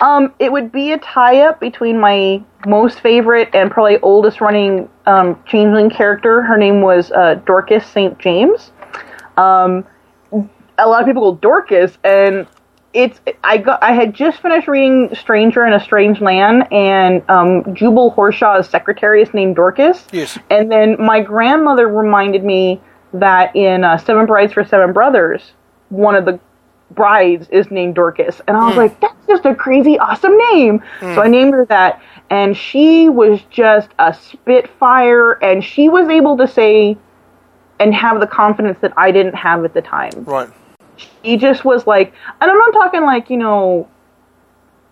Um, it would be a tie-up between my most favorite and probably oldest running um, changeling character. Her name was uh, Dorcas St. James. Um, a lot of people go Dorcas, and it's I got I had just finished reading Stranger in a Strange Land, and um, Jubal Harshaw's secretary is named Dorcas. Yes. And then my grandmother reminded me that in uh, Seven Brides for Seven Brothers, one of the brides is named Dorcas. And I was like, that's just a crazy, awesome name. So I named her that. And she was just a spitfire, and she was able to say and have the confidence that I didn't have at the time Right. He just was like and i'm not talking like you know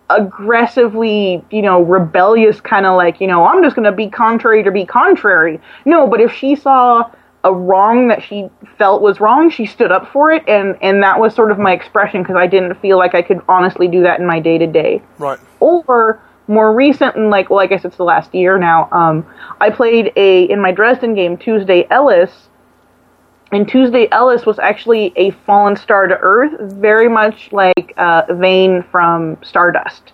aggressively you know rebellious kind of like you know i'm just going to be contrary to be contrary no but if she saw a wrong that she felt was wrong she stood up for it and and that was sort of my expression because i didn't feel like i could honestly do that in my day to day Right. or more recent and like well i guess it's the last year now um i played a in my dresden game tuesday ellis and Tuesday Ellis was actually a fallen star to Earth, very much like uh, Yvaine from Stardust.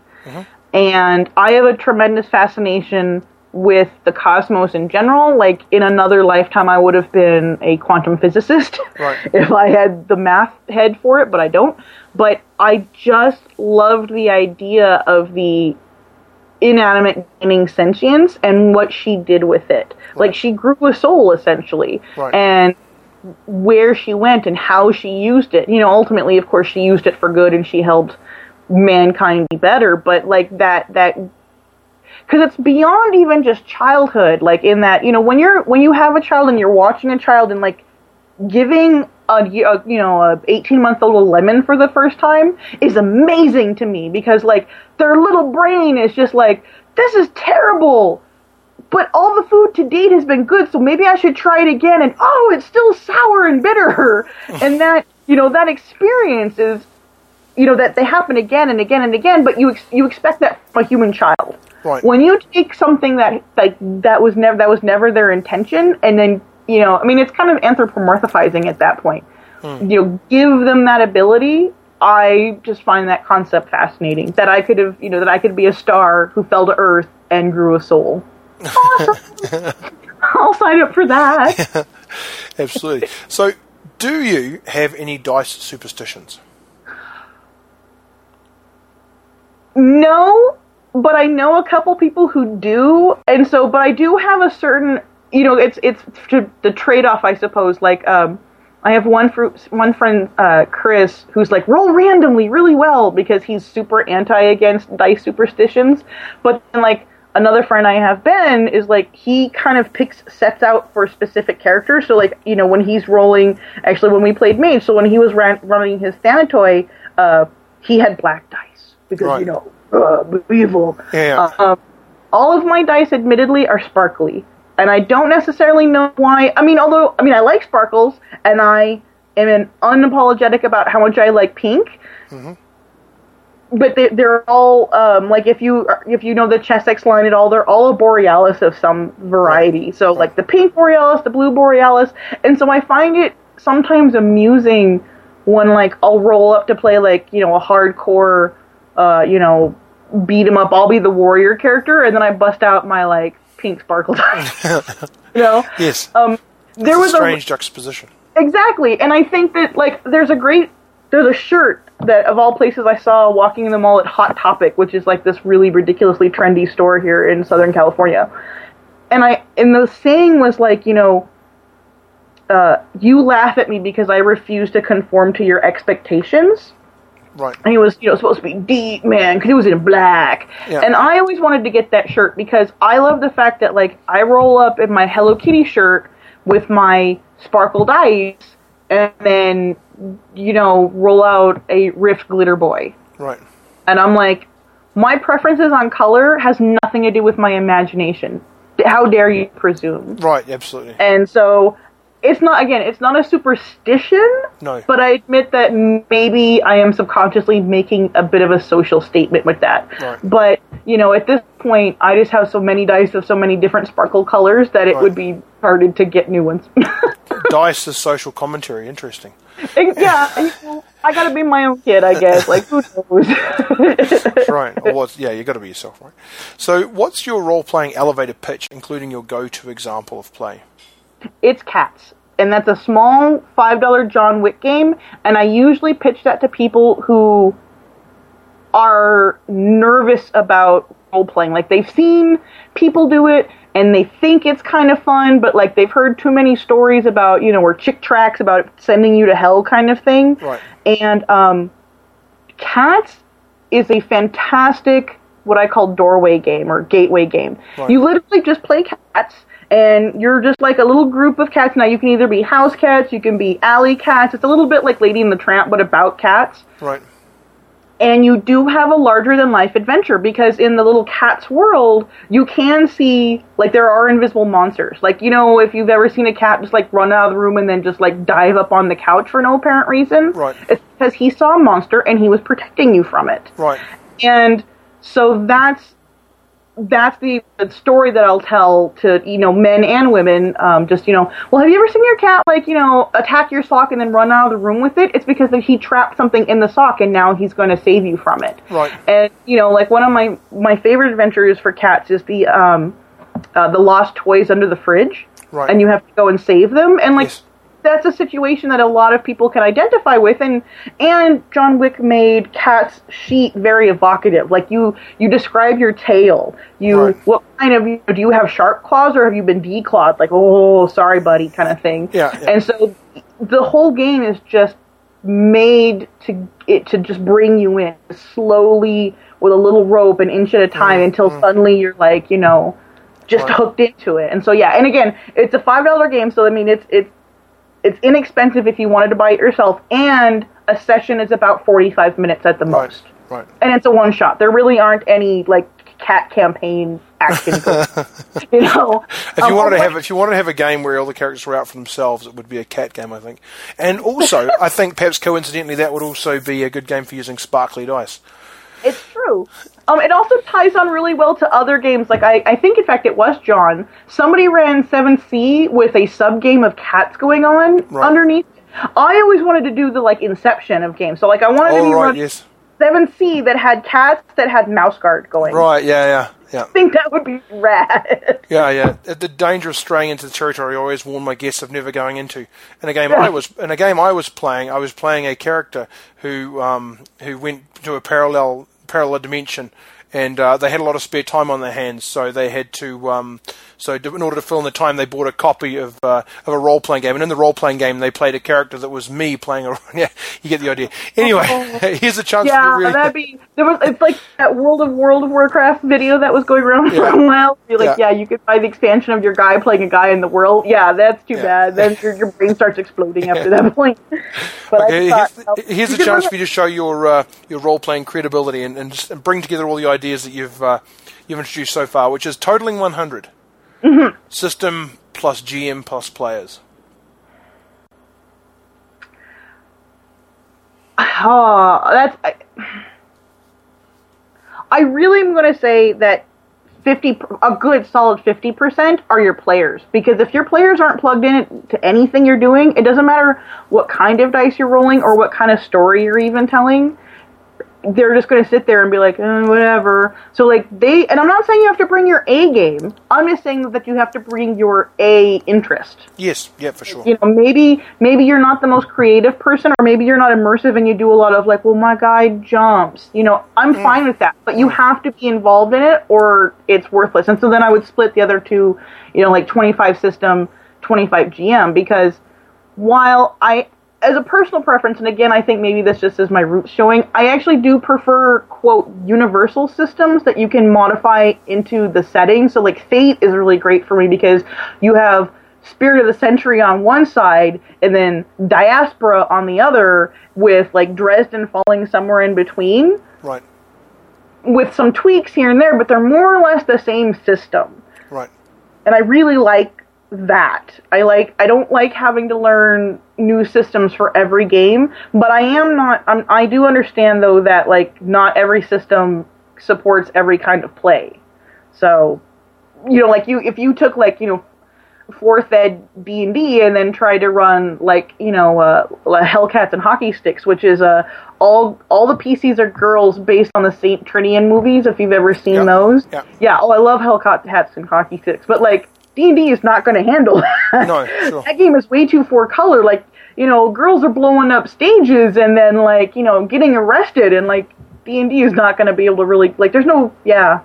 And I have a tremendous fascination with the cosmos in general. Like in another lifetime, I would have been a quantum physicist Right. if I had the math head for it, but I don't. But I just loved the idea of the inanimate gaining sentience and what she did with it. Like she grew a soul essentially, Right. and where she went and how she used it. You know, ultimately, of course, she used it for good and she helped mankind be better. But like that, that because it's beyond even just childhood. Like in that, you know, when you're when you have a child and you're watching a child and like giving a, a you know a 18 month old a lemon for the first time is amazing to me because like their little brain is just like this is terrible but all the food to date has been good, so maybe I should try it again. And oh, it's still sour and bitter. and that you know that experience is, you know, that they happen again and again and again. But you ex- you expect that from a human child. Right. When you take something that like that was never that was never their intention, and then you know, I mean, it's kind of anthropomorphizing at that point. Hmm. You know, give them that ability. I just find that concept fascinating. That I could have, you know, that I could be a star who fell to earth and grew a soul. Awesome. I'll sign up for that. Absolutely. so, do you have any dice superstitions? No, but I know a couple people who do, and so, but I do have a certain, you know, it's it's the trade off, I suppose. Like, um, I have one fr- one friend, uh, Chris, who's like roll randomly really well because he's super anti against dice superstitions, but then like. Another friend I have, Ben, is like he kind of picks sets out for specific characters. So like you know when he's rolling, actually when we played Mage, so when he was ran- running his Thanatoi, uh, he had black dice because Right. you know uh, evil. Yeah. Um, all of my dice, admittedly, are sparkly, and I don't necessarily know why. I mean, although I mean, I like sparkles, and I am an unapologetic about how much I like pink. But they, they're all um, like if you if you know the Chessex line at all, they're all a borealis of some variety. So like the pink borealis, the blue borealis, and so I find it sometimes amusing when like I'll roll up to play like you know a hardcore, uh, you know, beat 'em up. I'll be the warrior character, and then I bust out my like pink sparkle dice. you know, yes. um, there was a a strange juxtaposition. Exactly, and I think that like there's a great there's a shirt that of all places I saw walking in the mall at Hot Topic, which is like this really ridiculously trendy store here in Southern California. And I and the saying was like, you know, uh, you laugh at me because I refuse to conform to your expectations. Right. and he was you know supposed to be deep man because he was in black Yeah. and i always wanted to get that shirt because i love the fact that like i roll up in my hello kitty shirt with my sparkled eyes and then you know roll out a rift glitter boy Right. and i'm like my preferences on color has nothing to do with my imagination how dare you presume Right. Absolutely. and so it's not again it's not a superstition No. but I admit that maybe I am subconsciously making a bit of a social statement with that. Right. But, you know, at this point, I just have so many dice of so many different sparkle colors that it Right. would be hard to get new ones. Dice is social commentary. Interesting. Yeah, you know, I gotta be my own kid, I guess. Like, who knows? Right. Or what's, yeah, you got to be yourself, right? So, what's your role playing elevator pitch, including your go to example of play? it's cats. And that's a small $5 John Wick game. And I usually pitch that to people who are nervous about role playing. Like they've seen people do it and they think it's kind of fun, but like they've heard too many stories about, you know, or Chick tracts about sending you to hell kind of thing. Right. And um, Cats is a fantastic, what I call doorway game or gateway game. Right. You literally just play cats, and you're just like a little group of cats. Now, you can either be house cats, you can be alley cats. It's a little bit like Lady and the Tramp, but about cats. Right. And you do have a larger than life adventure because in the little cat's world, you can see, like, there are invisible monsters. Like, you know, if you've ever seen a cat just, like, run out of the room and then just, like, dive up on the couch for no apparent reason. Right. It's because he saw a monster and he was protecting you from it. Right. And so that's that's the, the story that I'll tell to you know men and women. Um, just you know, well, have you ever seen your cat like you know attack your sock and then run out of the room with it? It's because he trapped something in the sock and now he's going to save you from it. Right. And you know, like one of my my favorite adventures for cats is the um uh, the lost toys under the fridge. Right. And you have to go and save them. And like Yes. That's a situation that a lot of people can identify with and and John Wick made Cat's sheet very evocative. Like you you describe your tail. You Right. what kind of do you have sharp claws or have you been declawed? Like, oh sorry buddy kind of thing. Yeah, yeah. And so the whole game is just made to it to just bring you in slowly with a little rope an inch at a time until suddenly you're like, you know, just Mm-hmm. Right. hooked into it. And so yeah, and again, it's a five dollar game, so I mean it's it's it's inexpensive if you wanted to buy it yourself, and a session is about forty five minutes at the Right. most. Right. And it's a one shot. There really aren't any like cat campaign action. you know, If you Um, wanted to have, if you wanted to have a game where all the characters were out for themselves, it would be a cat game, I think. And also, I think perhaps coincidentally, that would also be a good game for using sparkly dice. It's true. Um, it also ties on really well to other games. Like I, I think, in fact, it was John. Somebody ran Seventh Sea with a sub game of cats going on Right. underneath. I always wanted to do the like Inception of games. So like I wanted to Oh, be right, run yes, Seventh Sea that had cats that had mouse guard going. right, yeah, yeah, yeah. I think that would be rad. Yeah, yeah. The danger of straying into the territory I always warn my guests of never going into. In a game I was in a game I was playing, I was playing a character who um, who went to a parallel parallel dimension, and uh, they had a lot of spare time on their hands, so they had to. Um, so to, in order to fill in the time, they bought a copy of uh, of a role playing game, and in the role playing game, they played a character that was me playing a. Yeah, you get the idea. Anyway, here's a chance yeah, to really. that'd be. There was. It's like that World of World of Warcraft video that was going around for a while. You're like, Yeah. yeah. you could buy the expansion of your guy playing a guy in the world. Yeah, that's too Yeah. bad. Then your, your brain starts exploding after that point. But Okay, here's, thought, here's a chance for you to show your uh, your role playing credibility and, and, just, and bring together all the ideas that you've uh, you've introduced so far, which is totaling 100. Mm-hmm. System plus GM plus players. Oh, that's. I, I really am going to say that fifty, a good solid fifty percent are your players because if your players aren't plugged in to anything you're doing, it doesn't matter what kind of dice you're rolling or what kind of story you're even telling. They're just going to sit there and be like, eh, whatever. So like they, and I'm not saying you have to bring your A game. I'm just saying that you have to bring your A interest Yes, yeah, for sure. you know maybe maybe you're not the most creative person or maybe you're not immersive and you do a lot of like well my guy jumps you know i'm fine with that but you have to be involved in it or it's worthless and so then i would split the other two you know like 25 system 25 gm because while i as a personal preference, and again, I think maybe this just is my roots showing, I actually do prefer, quote, universal systems that you can modify into the setting. So, like, Fate is really great for me because you have Spirit of the Century on one side and then Diaspora on the other, with, like, Dresden falling somewhere in between. Right. With some tweaks here and there, but they're more or less the same system. Right. And I really like that. I like I don't like having to learn new systems for every game, but I am not I'm, I do understand though that like not every system supports every kind of play. So, you know, like you if you took like, you know, fourth ed D&D and then tried to run like, you know, uh, Hellcats and Hockey Sticks, which is uh, all all the PCs are girls based on the Saint Trinian movies if you've ever seen Yeah. those. Yeah. Yeah, oh I love Hellcats and Hockey Sticks, but like D&D is not going to handle that. No, sure. that game is way too four color. Like, you know, girls are blowing up stages and then like, you know, getting arrested and like D&D is not going to be able to really like there's no yeah.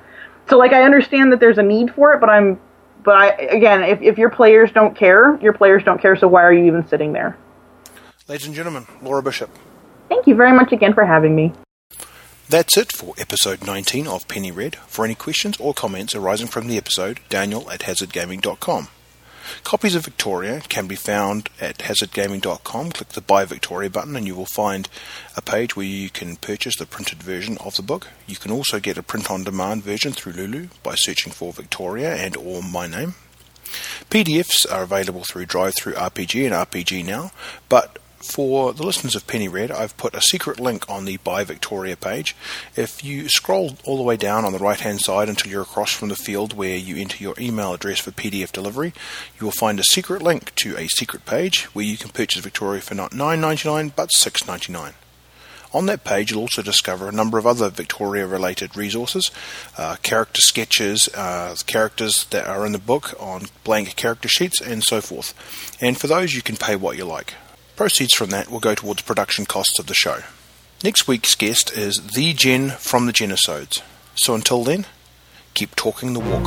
So like I understand that there's a need for it, but I'm but I again, if if your players don't care, your players don't care, so why are you even sitting there? Ladies and gentlemen, Laura Bishop. Thank you very much again for having me. That's it for episode 19 of Penny Red. For any questions or comments arising from the episode, daniel at hazardgaming.com. Copies of Victoria can be found at hazardgaming.com. Click the Buy Victoria button and you will find a page where you can purchase the printed version of the book. You can also get a print on demand version through Lulu by searching for Victoria and or my name. PDFs are available through DriveThruRPG and RPG Now, but for the listeners of Penny Red, I've put a secret link on the Buy Victoria page. If you scroll all the way down on the right hand side until you're across from the field where you enter your email address for PDF delivery, you will find a secret link to a secret page where you can purchase Victoria for not $9.99 but $6.99. On that page, you'll also discover a number of other Victoria related resources, uh, character sketches, uh, characters that are in the book on blank character sheets, and so forth. And for those, you can pay what you like. Proceeds from that will go towards production costs of the show. Next week's guest is the Gen from the Genosodes. So until then, keep talking the walk.